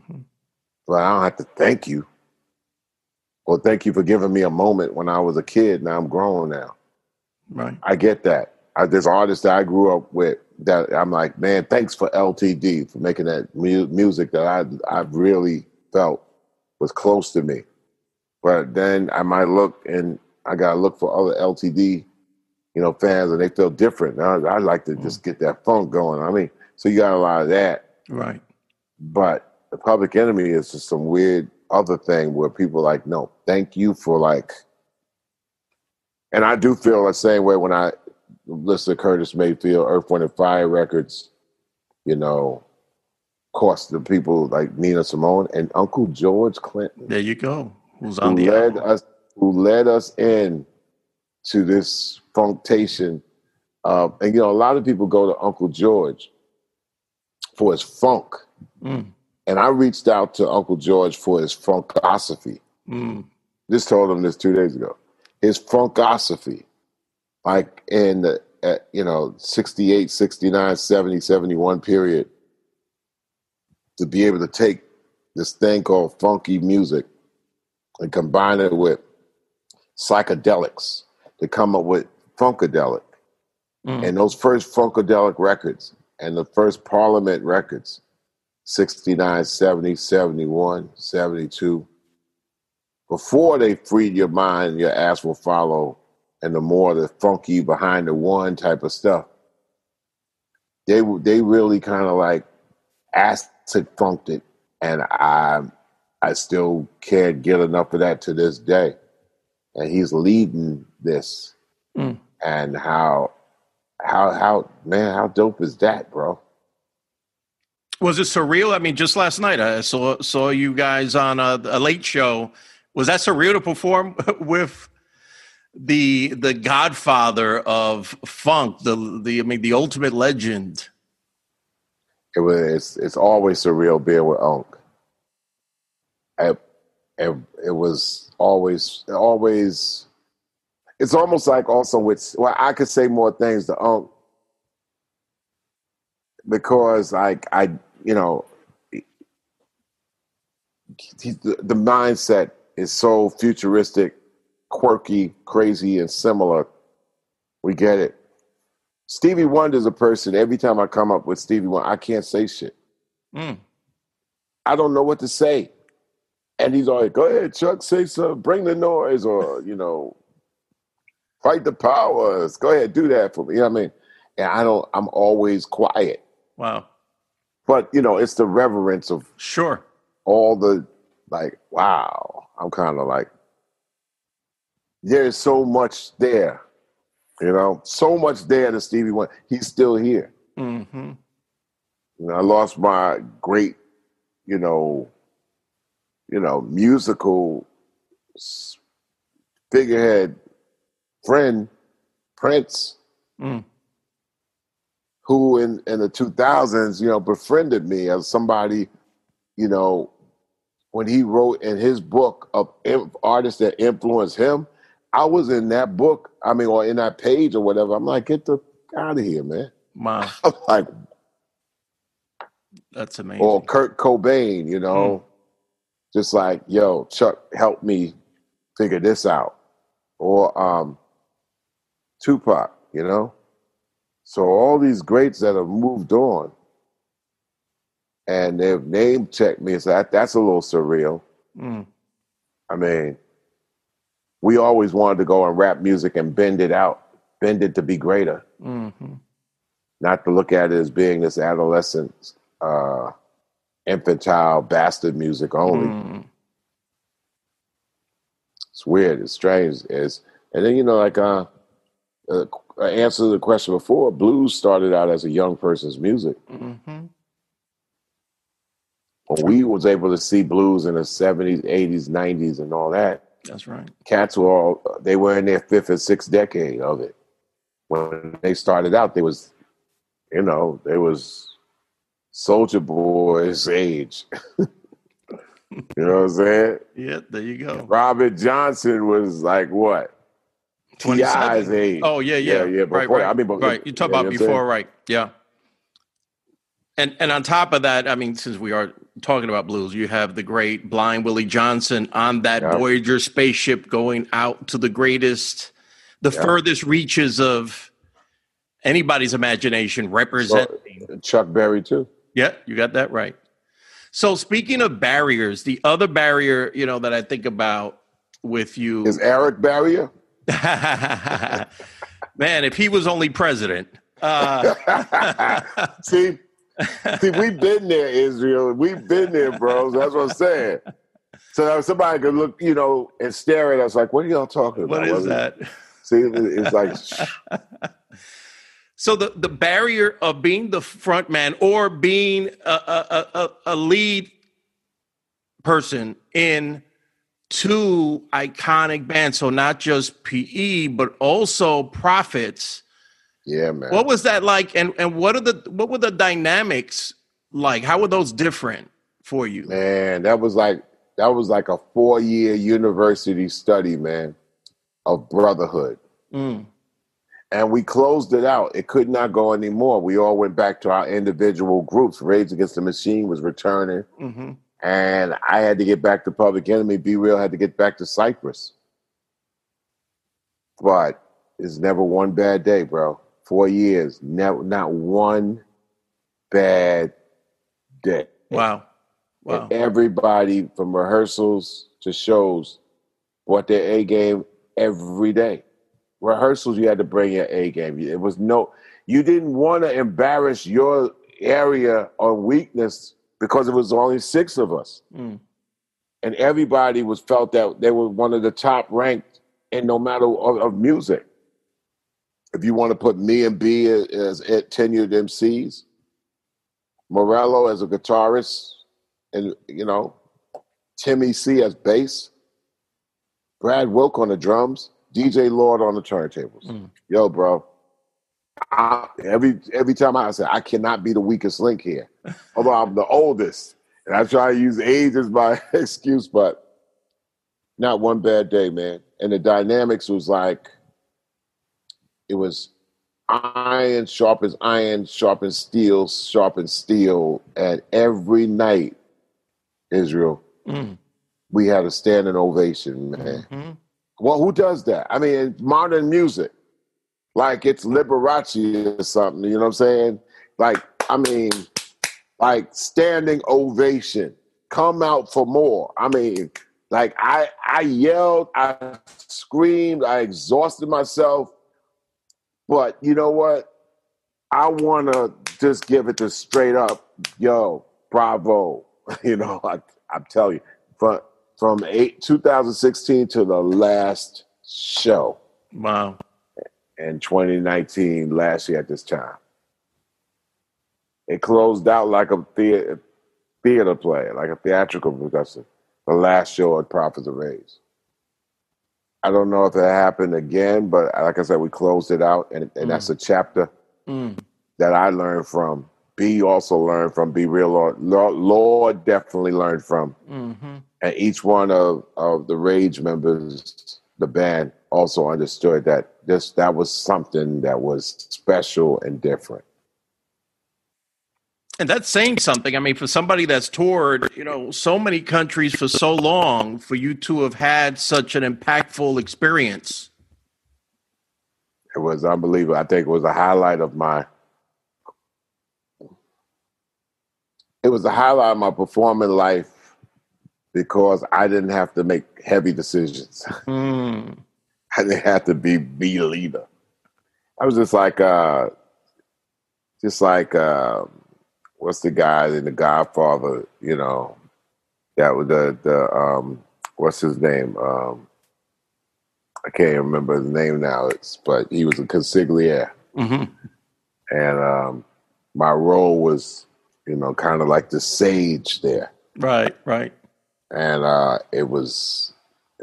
Speaker 2: but I don't have to thank you. Or thank you for giving me a moment when I was a kid. Now I'm grown now.
Speaker 1: Right.
Speaker 2: I get that. I, there's artists that I grew up with that I'm like, man, thanks for LTD for making that mu- music that I I really felt was close to me. But then I might look and I gotta look for other LTD, you know, fans, and they feel different. I, I like to just mm. get that funk going. I mean, so you got a lot of that
Speaker 1: Right.
Speaker 2: but the public enemy is just some weird other thing where people like, no, thank you for like. And I do feel the same way when I listen to Curtis Mayfield, Earth, Wind, and Fire records. You know, of course, the people like Nina Simone and Uncle George Clinton,
Speaker 1: There you go. Who's
Speaker 2: who
Speaker 1: on the
Speaker 2: led
Speaker 1: album?
Speaker 2: us, who led us in to this funktation. Uh, and you know, a lot of people go to Uncle George for his funk.
Speaker 1: Mm.
Speaker 2: And I reached out to Uncle George for his funkosophy.
Speaker 1: Mm.
Speaker 2: Just told him this two days ago. His funkosophy, like in the, uh, you know, 68, 69, 70, 71 period, to be able to take this thing called funky music and combine it with psychedelics to come up with funkadelic.
Speaker 1: Mm.
Speaker 2: And those first funkadelic records and the first Parliament records, 69, 70, 71, 72, before they freed your mind, your ass will follow, and the more the funky behind the one type of stuff, they they really kind of like acid funked it, and I I still can't get enough of that to this day. And he's leading this,
Speaker 1: Mm.
Speaker 2: and how how how man, how dope is that, bro?
Speaker 1: Was it surreal? I mean, just last night I saw saw you guys on a, a late show. Was that surreal to perform with the the Godfather of funk, the the I mean the ultimate legend?
Speaker 2: It was it's, it's always surreal being with Unc. It, it, it was always always it's almost like also with well I could say more things to Unc because like I you know he, the, the mindset is so futuristic, quirky, crazy, and similar. We get it. Stevie Wonder's a person. Every time I come up with Stevie Wonder, I can't say shit.
Speaker 1: Mm.
Speaker 2: I don't know what to say. And he's like, go ahead, Chuck, say something, bring the noise, or, you know, fight the powers. Go ahead, do that for me. You know what I mean? And I don't, I'm always quiet.
Speaker 1: Wow,
Speaker 2: But, you know, it's the reverence of
Speaker 1: sure.
Speaker 2: all the, like, wow. I'm kind of like, there's so much there, you know, so much there to Stevie Wonder. He's still here.
Speaker 1: hmm
Speaker 2: You know, I lost my great, you know, you know, musical figurehead friend, Prince,
Speaker 1: Mm.
Speaker 2: Who in, in the 2000s, you know, befriended me as somebody, you know, when he wrote in his book of artists that influenced him, I was in that book, I mean, or in that page or whatever. I'm like, get the out of here, man.
Speaker 1: Wow,
Speaker 2: I'm like,
Speaker 1: that's amazing.
Speaker 2: or Kurt Cobain, you know, just like, yo, Chuck, help me figure this out. Or um, Tupac, you know. So all these greats that have moved on and they've name checked me, so that that's a little surreal.
Speaker 1: Mm.
Speaker 2: I mean, we always wanted to go and rap music and bend it out, bend it to be greater,
Speaker 1: hmm
Speaker 2: not to look at it as being this adolescent, uh, infantile bastard music only.
Speaker 1: Mm.
Speaker 2: It's weird. It's strange. It's and then you know, like uh, uh, answer to the question before, blues started out as a young person's music.
Speaker 1: hmm
Speaker 2: When we was able to see blues in the seventies, eighties, nineties, and all that,
Speaker 1: That's right.
Speaker 2: cats were all they were in their fifth and sixth decade of it. When they started out, they was, you know, they was soldier boys age. you know what I'm saying?
Speaker 1: Yeah, there you go.
Speaker 2: Robert Johnson was like what? T.I.'s
Speaker 1: 27.
Speaker 2: age.
Speaker 1: Oh yeah, yeah,
Speaker 2: Yeah, yeah,
Speaker 1: right,
Speaker 2: before-
Speaker 1: right.
Speaker 2: I mean, but-
Speaker 1: right. You talk
Speaker 2: yeah,
Speaker 1: about
Speaker 2: you know saying?
Speaker 1: before, right? Yeah. And and on top of that, I mean, since we are talking about blues, you have the great Blind Willie Johnson on that
Speaker 2: Yeah.
Speaker 1: Voyager spaceship going out to the greatest, the
Speaker 2: Yeah.
Speaker 1: furthest reaches of anybody's imagination, representing.
Speaker 2: Chuck Berry too.
Speaker 1: Yeah, you got that right. So speaking of barriers, the other barrier, you know, that I think about with you,
Speaker 2: Is Eric Barrier?
Speaker 1: man, if he was only president. Uh,
Speaker 2: see, see, we've been there, Israel. We've been there, bros. That's what I'm saying. So that somebody could look, you know, and stare at us like, "What are y'all talking about?"
Speaker 1: what is that?
Speaker 2: See, it's like,
Speaker 1: So the, the barrier of being the front man or being a, a, a, a lead person in two iconic bands, so not just PE but also Prophets.
Speaker 2: yeah, man.
Speaker 1: What was that like, and and what are the what were the dynamics like? How were those different for you?
Speaker 2: Man, that was like that was like a four year university study, man, of brotherhood.
Speaker 1: Mm,
Speaker 2: And we closed it out. It could not go anymore. We all went back to our individual groups. Rage Against the Machine was returning.
Speaker 1: hmm
Speaker 2: And I had to get back to Public Enemy. B-Real had to get back to Cypress. But it's never one bad day, bro. Four years, never not one bad day.
Speaker 1: Wow, wow.
Speaker 2: And everybody from rehearsals to shows brought their A game every day. Rehearsals, you had to bring your A game. It was no, you didn't want to embarrass your area on weakness because it was only six of us.
Speaker 1: Mm.
Speaker 2: And everybody was felt that they were one of the top ranked in no matter of, of music. If you want to put me and B as, as tenured MCs, Morello as a guitarist, and you know, Timmy C as bass, Brad Wilk on the drums, DJ Lord on the turntables.
Speaker 1: Mm.
Speaker 2: Yo, bro. I, every every time I say I cannot be the weakest link here, although I'm the oldest, and I try to use age as my excuse, but not one bad day, man. And the dynamics was like, it was iron sharpens iron, sharpens steel, sharpens steel, and every night, Israel,
Speaker 1: Mm.
Speaker 2: we had a standing ovation, man.
Speaker 1: Mhm.
Speaker 2: Well, who does that? I mean, modern music, like it's Liberace or something. You know what I'm saying? Like, I mean, like standing ovation. Come out for more. I mean, like I I yelled, I screamed, I exhausted myself. But you know what? I want to just give it to straight up, yo, bravo. You know, I, I'm telling you, from from eight, 2016 to the last show
Speaker 1: Wow.
Speaker 2: In 2019, last year at this time. It closed out like a theater, theater play, like a theatrical production. The last show at Prophets of Rage. I don't know if it happened again, but like I said, we closed it out, and, and mm. that's a chapter mm. that I learned from. B also learned from. B-Real, Lord. Lord, Lord definitely learned from. Mm-hmm. And each one of, of the Rage members, the band, also understood that this that was something that was special and different.
Speaker 1: And that's saying something. I mean, for somebody that's toured, you know, so many countries for so long, for you to have had such an impactful experience.
Speaker 2: It was unbelievable. I think it was a highlight of my it was a highlight of my performing life because I didn't have to make heavy decisions. Mm. I didn't have to be be leader. I was just like uh just like uh what's the guy in the Godfather, you know, that was the the um what's his name? Um I can't remember his name now. It's but he was a consigliere, mm-hmm. and um, my role was, you know, kind of like the sage there.
Speaker 1: Right, right.
Speaker 2: And uh, it was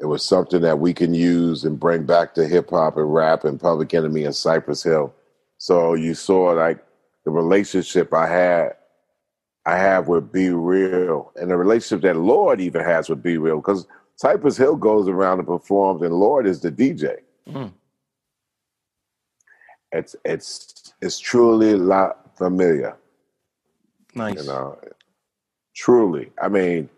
Speaker 2: it was something that we can use and bring back to hip hop and rap and Public Enemy and Cypress Hill. So you saw like the relationship I had I have with B-Real and the relationship that Lord even has with B-Real because Cypress Hill goes around and performs and Lord is the DJ. Mm. It's it's it's truly la familiar.
Speaker 1: Nice.
Speaker 2: You know, truly. I mean,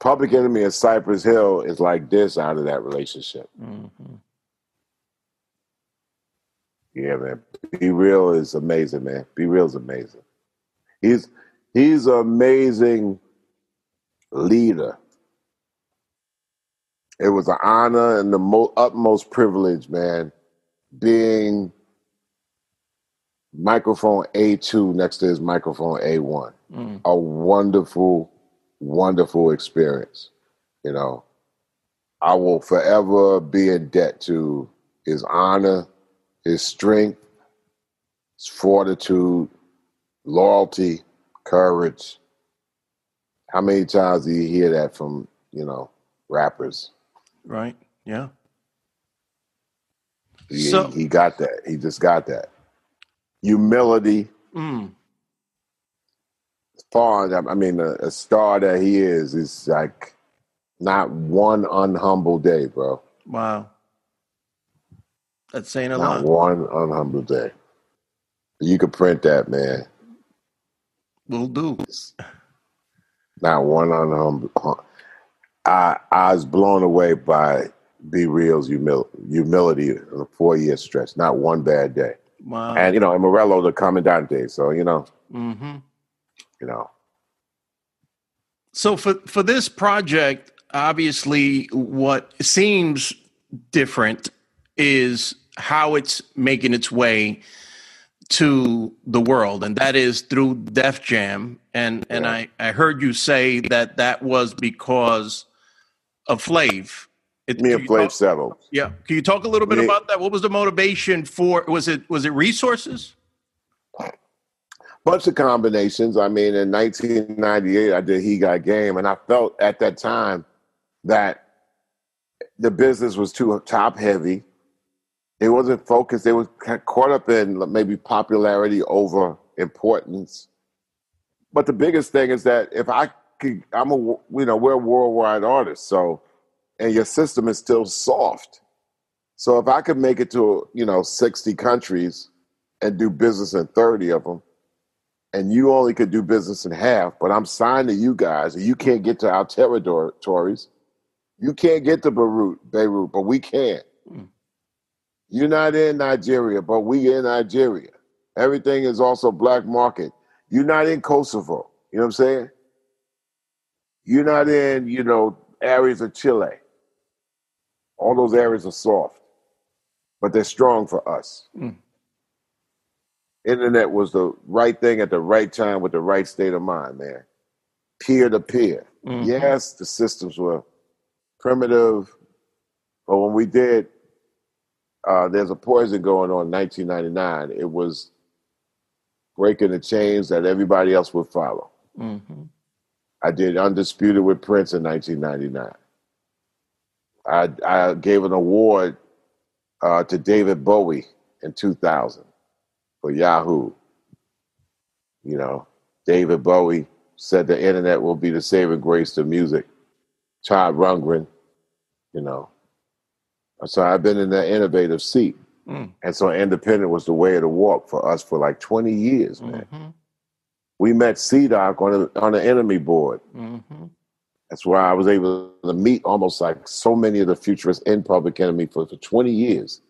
Speaker 2: Public Enemy and Cypress Hill is like this out of that relationship. Mm-hmm. Yeah, man. B-Real is amazing, man. B-Real is amazing. He's He's an amazing leader. It was an honor and the mo- utmost privilege, man, being microphone A2 next to his microphone A1. Mm. A wonderful, wonderful experience. You know, I will forever be in debt to his honor, his strength, his fortitude, loyalty, courage. How many times do you hear that from, you know, rappers?
Speaker 1: Right. Yeah.
Speaker 2: He, so, he got that. He just got that. Humility. Mm. Far, I mean, a, a star that he is is like not one unhumble day, bro.
Speaker 1: Wow. That's saying a
Speaker 2: not
Speaker 1: lot.
Speaker 2: one unhumble day. You could print that, man.
Speaker 1: We'll do.
Speaker 2: Not one on um, I I was blown away by B-Real's humil- humility in a four year stretch. Not one bad day. Wow. And you know, and Morello the Commandante. So you know, mm-hmm. You know.
Speaker 1: So for for this project, obviously, what seems different is how it's making its way to the world, and that is through Def Jam. And and. I I heard you say that that was because of Flav.
Speaker 2: It, Me and Flav talk, settled.
Speaker 1: Yeah, can you talk a little bit Me, about that? What was the motivation for? Was it was it resources?
Speaker 2: Bunch of combinations. I mean, in 1998, I did He Got Game, and I felt at that time that the business was too top heavy it wasn't focused. They were caught up in maybe popularity over importance. But the biggest thing is that if I could, I'm a, you know, we're a worldwide artists. So, and your system is still soft. So if I could make it to, you know, 60 countries and do business in 30 of them, and you only could do business in half, but I'm signed to you guys, and you can't get to our territories. You can't get to Beirut, Beirut, but we can. Mm. You're not in Nigeria, but we in Nigeria. Everything is also black market. You're not in Kosovo. You know what I'm saying? You're not in, you know, areas of Chile. All those areas are soft, but they're strong for us. Mm. Internet was the right thing at the right time with the right state of mind, man. Peer to peer. Mm-hmm. Yes, the systems were primitive, but when we did uh, there's a poison going on in 1999. It was breaking the chains that everybody else would follow. Mm-hmm. I did Undisputed with Prince in 1999. I, I gave an award uh, to David Bowie in 2000 for Yahoo. You know, David Bowie said the internet will be the saving grace to music. Todd Rundgren, you know. So I've been in that innovative seat. Mm. And so independent was the way of the walk for us for like 20 years, man. Mm-hmm. We met C-Doc on, on the enemy board. Mm-hmm. That's where I was able to meet almost like so many of the futurists in Public Enemy for, for 20 years.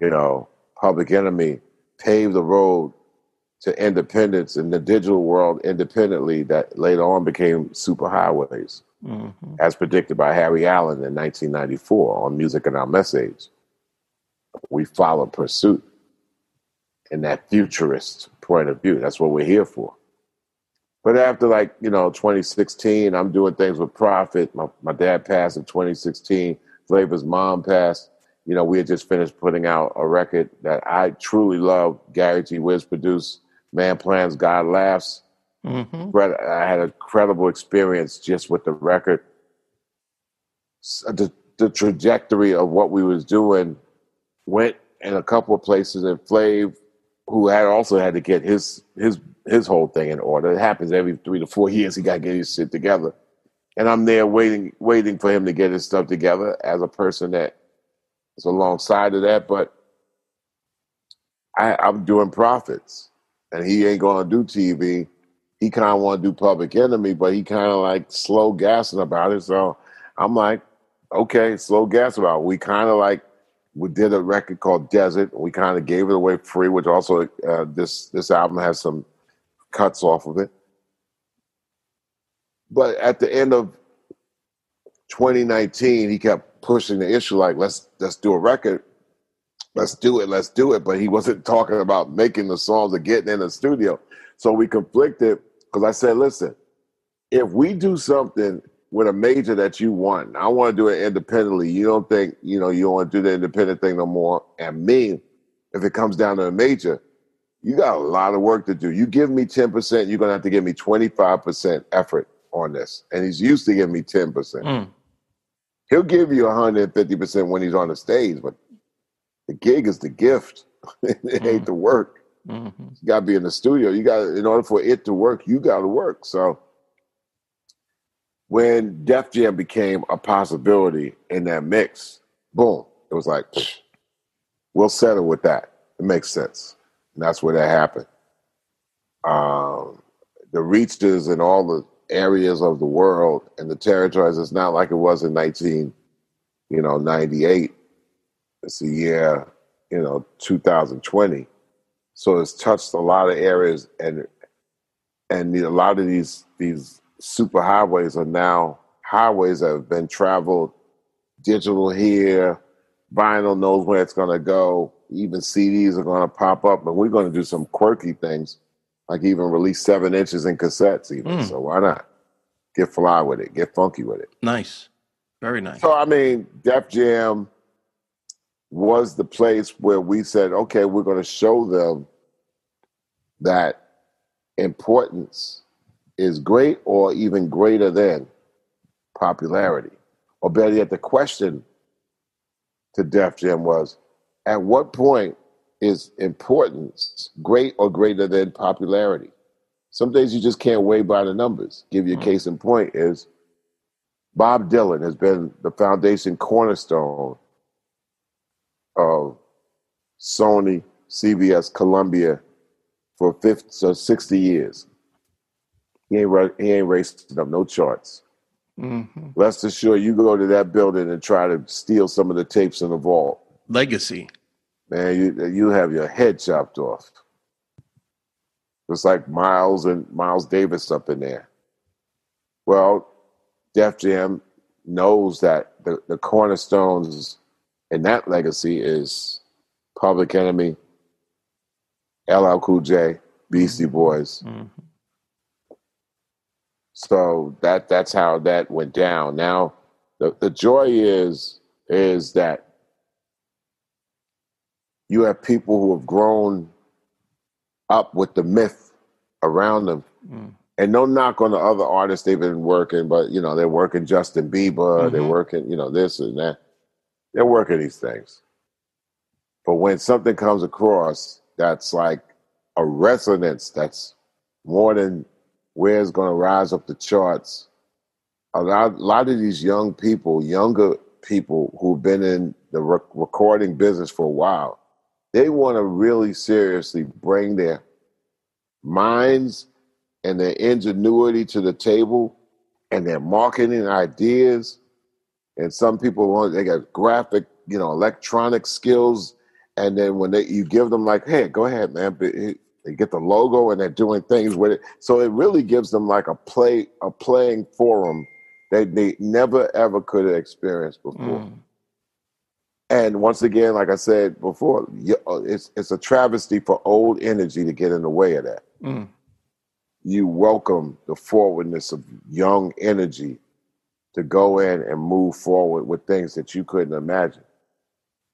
Speaker 2: You know, Public Enemy paved the road to independence in the digital world independently that later on became superhighways, mm-hmm. as predicted by Harry Allen in 1994 on Music and Our Message. We follow pursuit in that futurist point of view. That's what we're here for. But after like, you know, 2016, I'm doing things with Profit. My, my dad passed in 2016. Flavor's mom passed. You know, we had just finished putting out a record that I truly love. Gary G-Wiz produced Man Plans, God Laughs. Mm-hmm. But I had a incredible experience just with the record. The, the trajectory of what we was doing went in a couple of places and Flav, who had also had to get his his his whole thing in order. It happens every three to four years. He got to get his shit together, and I'm there waiting, waiting for him to get his stuff together as a person that is alongside of that. But I, I'm doing Prophets, and he ain't gonna do TV. He kind of want to do Public Enemy, but he kind of like slow gassing about it. So I'm like, okay, slow gas about. It. We kind of like we did a record called Desert. We kind of gave it away free, which also uh, this this album has some cuts off of it. But at the end of 2019, he kept pushing the issue like let's let's do a record, let's do it, let's do it. But he wasn't talking about making the songs or getting in the studio. So we conflicted because I said, listen, if we do something with a major that you want, I want to do it independently. You don't think you know you don't want to do the independent thing no more. And me, if it comes down to a major, you got a lot of work to do. You give me 10%, you're going to have to give me 25% effort on this. And he's used to giving me 10%. Mm. He'll give you 150% when he's on the stage, but the gig is the gift. it mm. ain't the work. Mm-hmm. You got to be in the studio. You got in order for it to work, you got to work. So when Def Jam became a possibility in that mix, boom, it was like, we'll settle with that. It makes sense. And that's where that happened. Um, the reaches and all the areas of the world and the territories, it's not like it was in 19, you know, 98. It's a year, you know, 2020. So it's touched a lot of areas and and a lot of these these super highways are now highways that have been traveled digital here, vinyl knows where it's gonna go, even CDs are going to pop up, and we're going to do some quirky things, like even release seven inches in cassettes. Even mm. so, why not get fly with it, get funky with it?
Speaker 1: Nice, very nice.
Speaker 2: So I mean, Def Jam was the place where we said, okay, we're going to show them that importance is great or even greater than popularity. Or better yet, the question to Def Jam was, at what point is importance great or greater than popularity? Some days you just can't weigh by the numbers. Give you a mm-hmm. case in point is Bob Dylan has been the foundation cornerstone of Sony, CBS, Columbia for 50, so 60 years. He ain't, he ain't racing up no charts. Mm-hmm. Rest assured, you go to that building and try to steal some of the tapes in the vault
Speaker 1: legacy.
Speaker 2: Man, you you have your head chopped off. It's like Miles and Miles Davis up in there. Well, Def Jam knows that the, the cornerstones in that legacy is Public Enemy, LL Cool J, Beastie Boys. Mm-hmm. So that that's how that went down. Now the, the joy is is that you have people who have grown up with the myth around them mm. and no knock on the other artists they've been working, but you know they're working Justin Bieber, mm-hmm. they're working you know this and that. They're working these things, but when something comes across that's like a resonance that's more than where it's going to rise up the charts. A lot, a lot of these young people, younger people who've been in the rec- recording business for a while, they want to really seriously bring their minds and their ingenuity to the table and their marketing ideas. And some people want they got graphic, you know, electronic skills. And then when they you give them like, hey, go ahead, man, they get the logo and they're doing things with it. So it really gives them like a play, a playing forum that they never ever could have experienced before. Mm. And once again, like I said before, uh, it's it's a travesty for old energy to get in the way of that. Mm. You welcome the forwardness of young energy to go in and move forward with things that you couldn't imagine.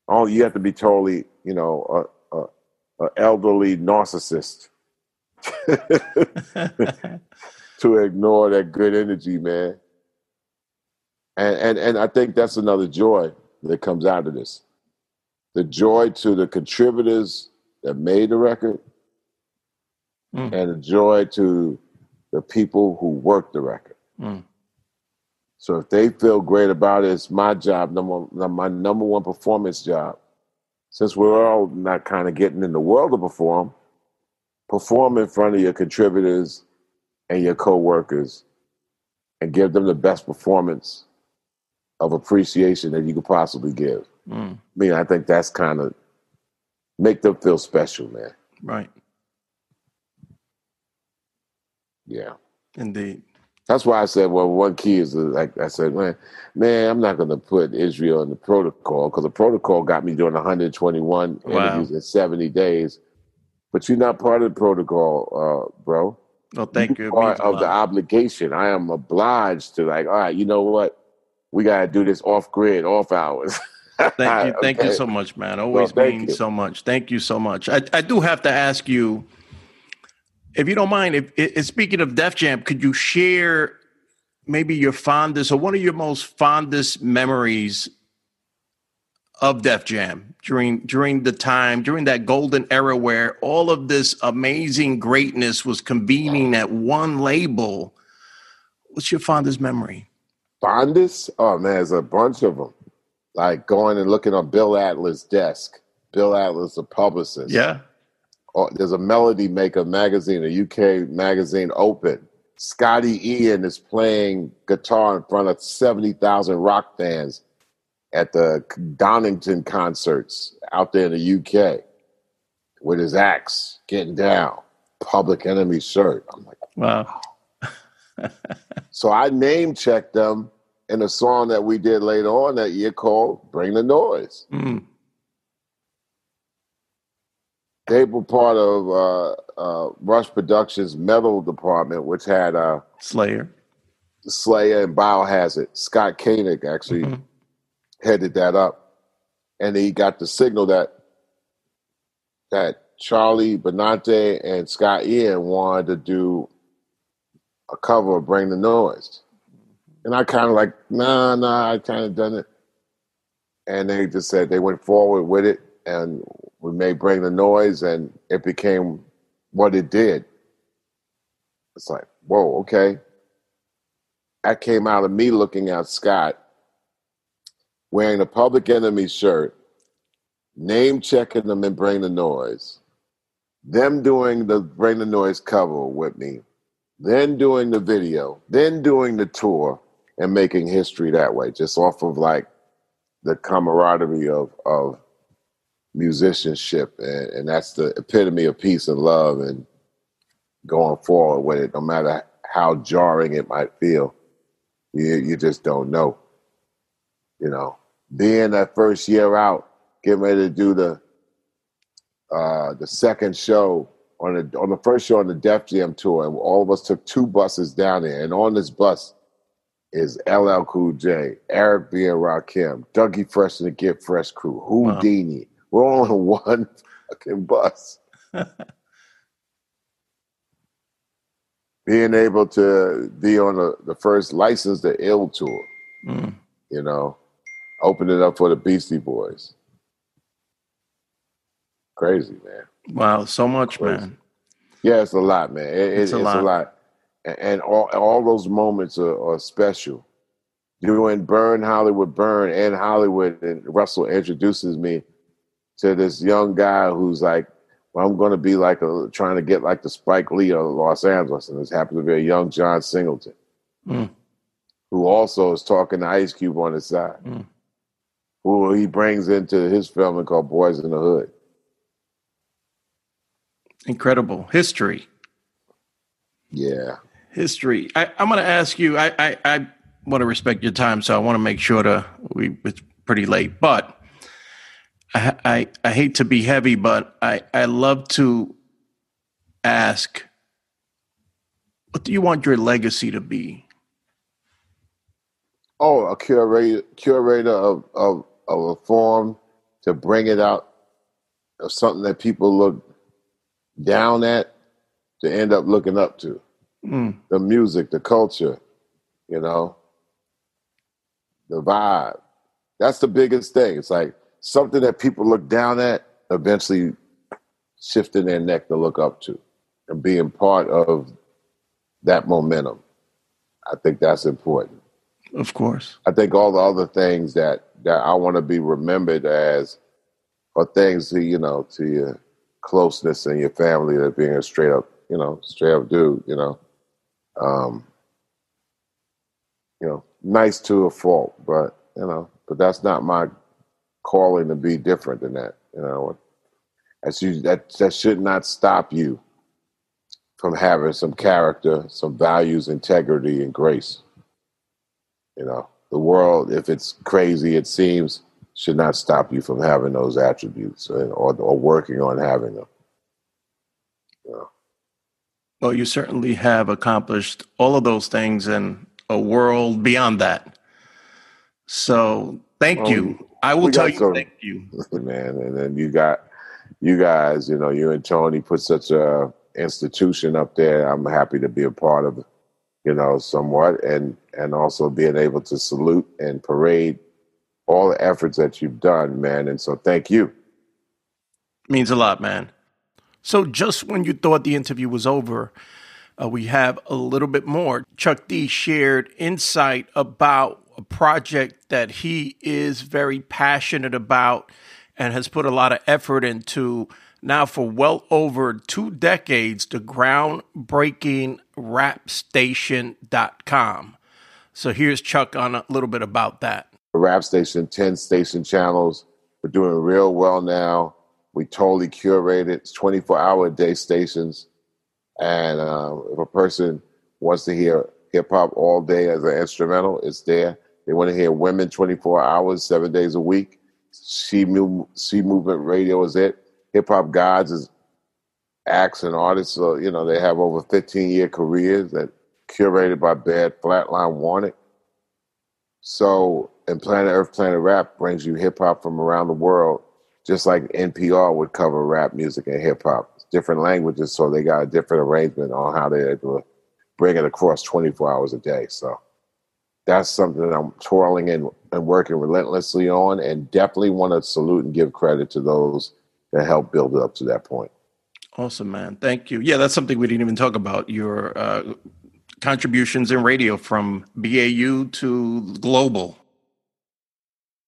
Speaker 2: Oh, you have to be totally, you know, an elderly narcissist to ignore that good energy, man. And, and and I think that's another joy that comes out of this. The joy to the contributors that made the record, mm. and the joy to the people who worked the record. Mm. So if they feel great about it, it's my job, number my number one performance job since we're all not kind of getting in the world to perform, perform in front of your contributors and your co-workers and give them the best performance of appreciation that you could possibly give. Mm. I mean, I think that's kind of make them feel special, man.
Speaker 1: Right.
Speaker 2: Yeah.
Speaker 1: Indeed.
Speaker 2: That's why I said, well, one key is like I said, man, man, I'm not going to put Israel in the protocol because the protocol got me doing 121 wow. interviews in 70 days. But you're not part of the protocol, uh, bro.
Speaker 1: No, thank you're
Speaker 2: you. Part of the obligation. I am obliged to like, all right, you know what? We got to do this off grid, off hours.
Speaker 1: thank you, thank okay. you so much, man. Always well, means so much. Thank you so much. I, I do have to ask you if you don't mind, if, if speaking of Def Jam, could you share maybe your fondest or one of your most fondest memories of Def Jam during during the time during that golden era where all of this amazing greatness was convening at one label? What's your fondest memory?
Speaker 2: Fondest? Oh man, there's a bunch of them. Like going and looking on Bill Adler' desk. Bill Adler, the publicist.
Speaker 1: Yeah
Speaker 2: uh, there's a Melody Maker magazine, a UK magazine open. Scotty Ian is playing guitar in front of 70,000 rock fans at the Donington concerts out there in the UK with his axe getting down, Public Enemy shirt. I'm like,
Speaker 1: wow.
Speaker 2: So I name checked them in a song that we did later on that year called Bring the Noise. Mm they were part of uh, uh, Rush Productions metal department, which had uh,
Speaker 1: Slayer,
Speaker 2: Slayer, and Biohazard. Scott Koenig actually mm-hmm. headed that up, and he got the signal that that Charlie Benante and Scott Ian wanted to do a cover of "Bring the Noise," and I kind of like, nah, nah, I kind of done it, and they just said they went forward with it, and we may bring the noise and it became what it did. It's like, whoa, okay. That came out of me looking at Scott wearing a public enemy shirt, name checking them and bring the noise, them doing the bring the noise cover with me, then doing the video, then doing the tour and making history that way, just off of like the camaraderie of of musicianship, and, and that's the epitome of peace and love, and going forward with it, no matter how jarring it might feel. You you just don't know. You know, being that first year out, getting ready to do the uh, the second show on the on the first show on the Def Jam tour, and all of us took two buses down there, and on this bus is LL Cool J, Eric B. and Rakim, Dougie Fresh and the Get Fresh crew, Whodini, we're on one fucking bus. being able to be on the, the first Licensed to Ill tour,
Speaker 1: Mm.
Speaker 2: you know, opening up for the Beastie Boys. Crazy, man.
Speaker 1: Wow, so much,
Speaker 2: Crazy.
Speaker 1: man.
Speaker 2: Yeah, it's a lot, man. It, it-
Speaker 1: It's
Speaker 2: it's,
Speaker 1: a
Speaker 2: a
Speaker 1: lot.
Speaker 2: lot. And, all all those moments are, are special. Doing Burn Hollywood Burn and Hollywood, and Russell introduces me to this young guy who's like, well, I'm going to be like a, trying to get like the Spike Lee of Los Angeles, and this happens to be a young John Singleton,
Speaker 1: Mm.
Speaker 2: who also is talking to Ice Cube on the side,
Speaker 1: Mm.
Speaker 2: who he brings into his film called Boyz n the Hood.
Speaker 1: Incredible history.
Speaker 2: Yeah,
Speaker 1: history. I, I'm going to ask you. I, I, I want to respect your time, so I want to make sure to we. It's pretty late, but I, I, I hate to be heavy, but I, I love to ask, what do you want your legacy to be?
Speaker 2: Oh, a curator, curator of, of, of a form to bring it out of something that people look down at to end up looking up to.
Speaker 1: Mm,
Speaker 2: The music, the culture, you know, the vibe. That's the biggest thing. It's like something that people look down at, eventually shifting their neck to look up to and being part of that momentum. I think that's important.
Speaker 1: of course.
Speaker 2: I think all the other things that that I want to be remembered as are things to you know to closeness and your family that being a straight up you know straight up dude you know? Um you know nice to a fault but you know but that's not my calling to be different than that you know? You that that should not stop you from having some character some values integrity and grace. You know, the world, if it's crazy, it seems, should not stop you from having those attributes or, or, or working on having them.
Speaker 1: Well, you certainly have accomplished all of those things in a world beyond that. So thank
Speaker 2: Well,
Speaker 1: you. I will tell you
Speaker 2: some-
Speaker 1: thank you.
Speaker 2: man. And then you got you guys, you know, you and Tony put such a institution up there. I'm happy to be a part of, you know, somewhat, and and also being able to salute and parade all the efforts that you've done, man. And so, thank you.
Speaker 1: Means a lot, man. So, just when you thought the interview was over, uh, we have a little bit more. Chuck D shared insight about a project that he is very passionate about and has put a lot of effort into now for well over two decades, the groundbreaking rapstation.com. So, here's Chuck on a little bit about that.
Speaker 2: Rap station, 10 station channels. We're doing real well now. We totally curate it. It's 24 hour a day stations. And um, if a person wants to hear hip hop all day as an instrumental, it's there. They want to hear women 24 hours, seven days a week. She, she Movement Radio is it. Hip Hop Gods is acts and artists. So, you know, they have over 15 year careers that curated by Bad Flatline Wanted. So, and Planet Earth, Planet Rap brings you hip hop from around the world, just like NPR would cover rap music and hip hop. Different languages, so they got a different arrangement on how they're able to bring it across 24 hours a day. So, that's something that I'm twirling and, and working relentlessly on, and definitely want to salute and give credit to those that helped build it up to that point.
Speaker 1: Awesome, man. Thank you. Yeah, that's something we didn't even talk about your uh, contributions in radio from BAU to global.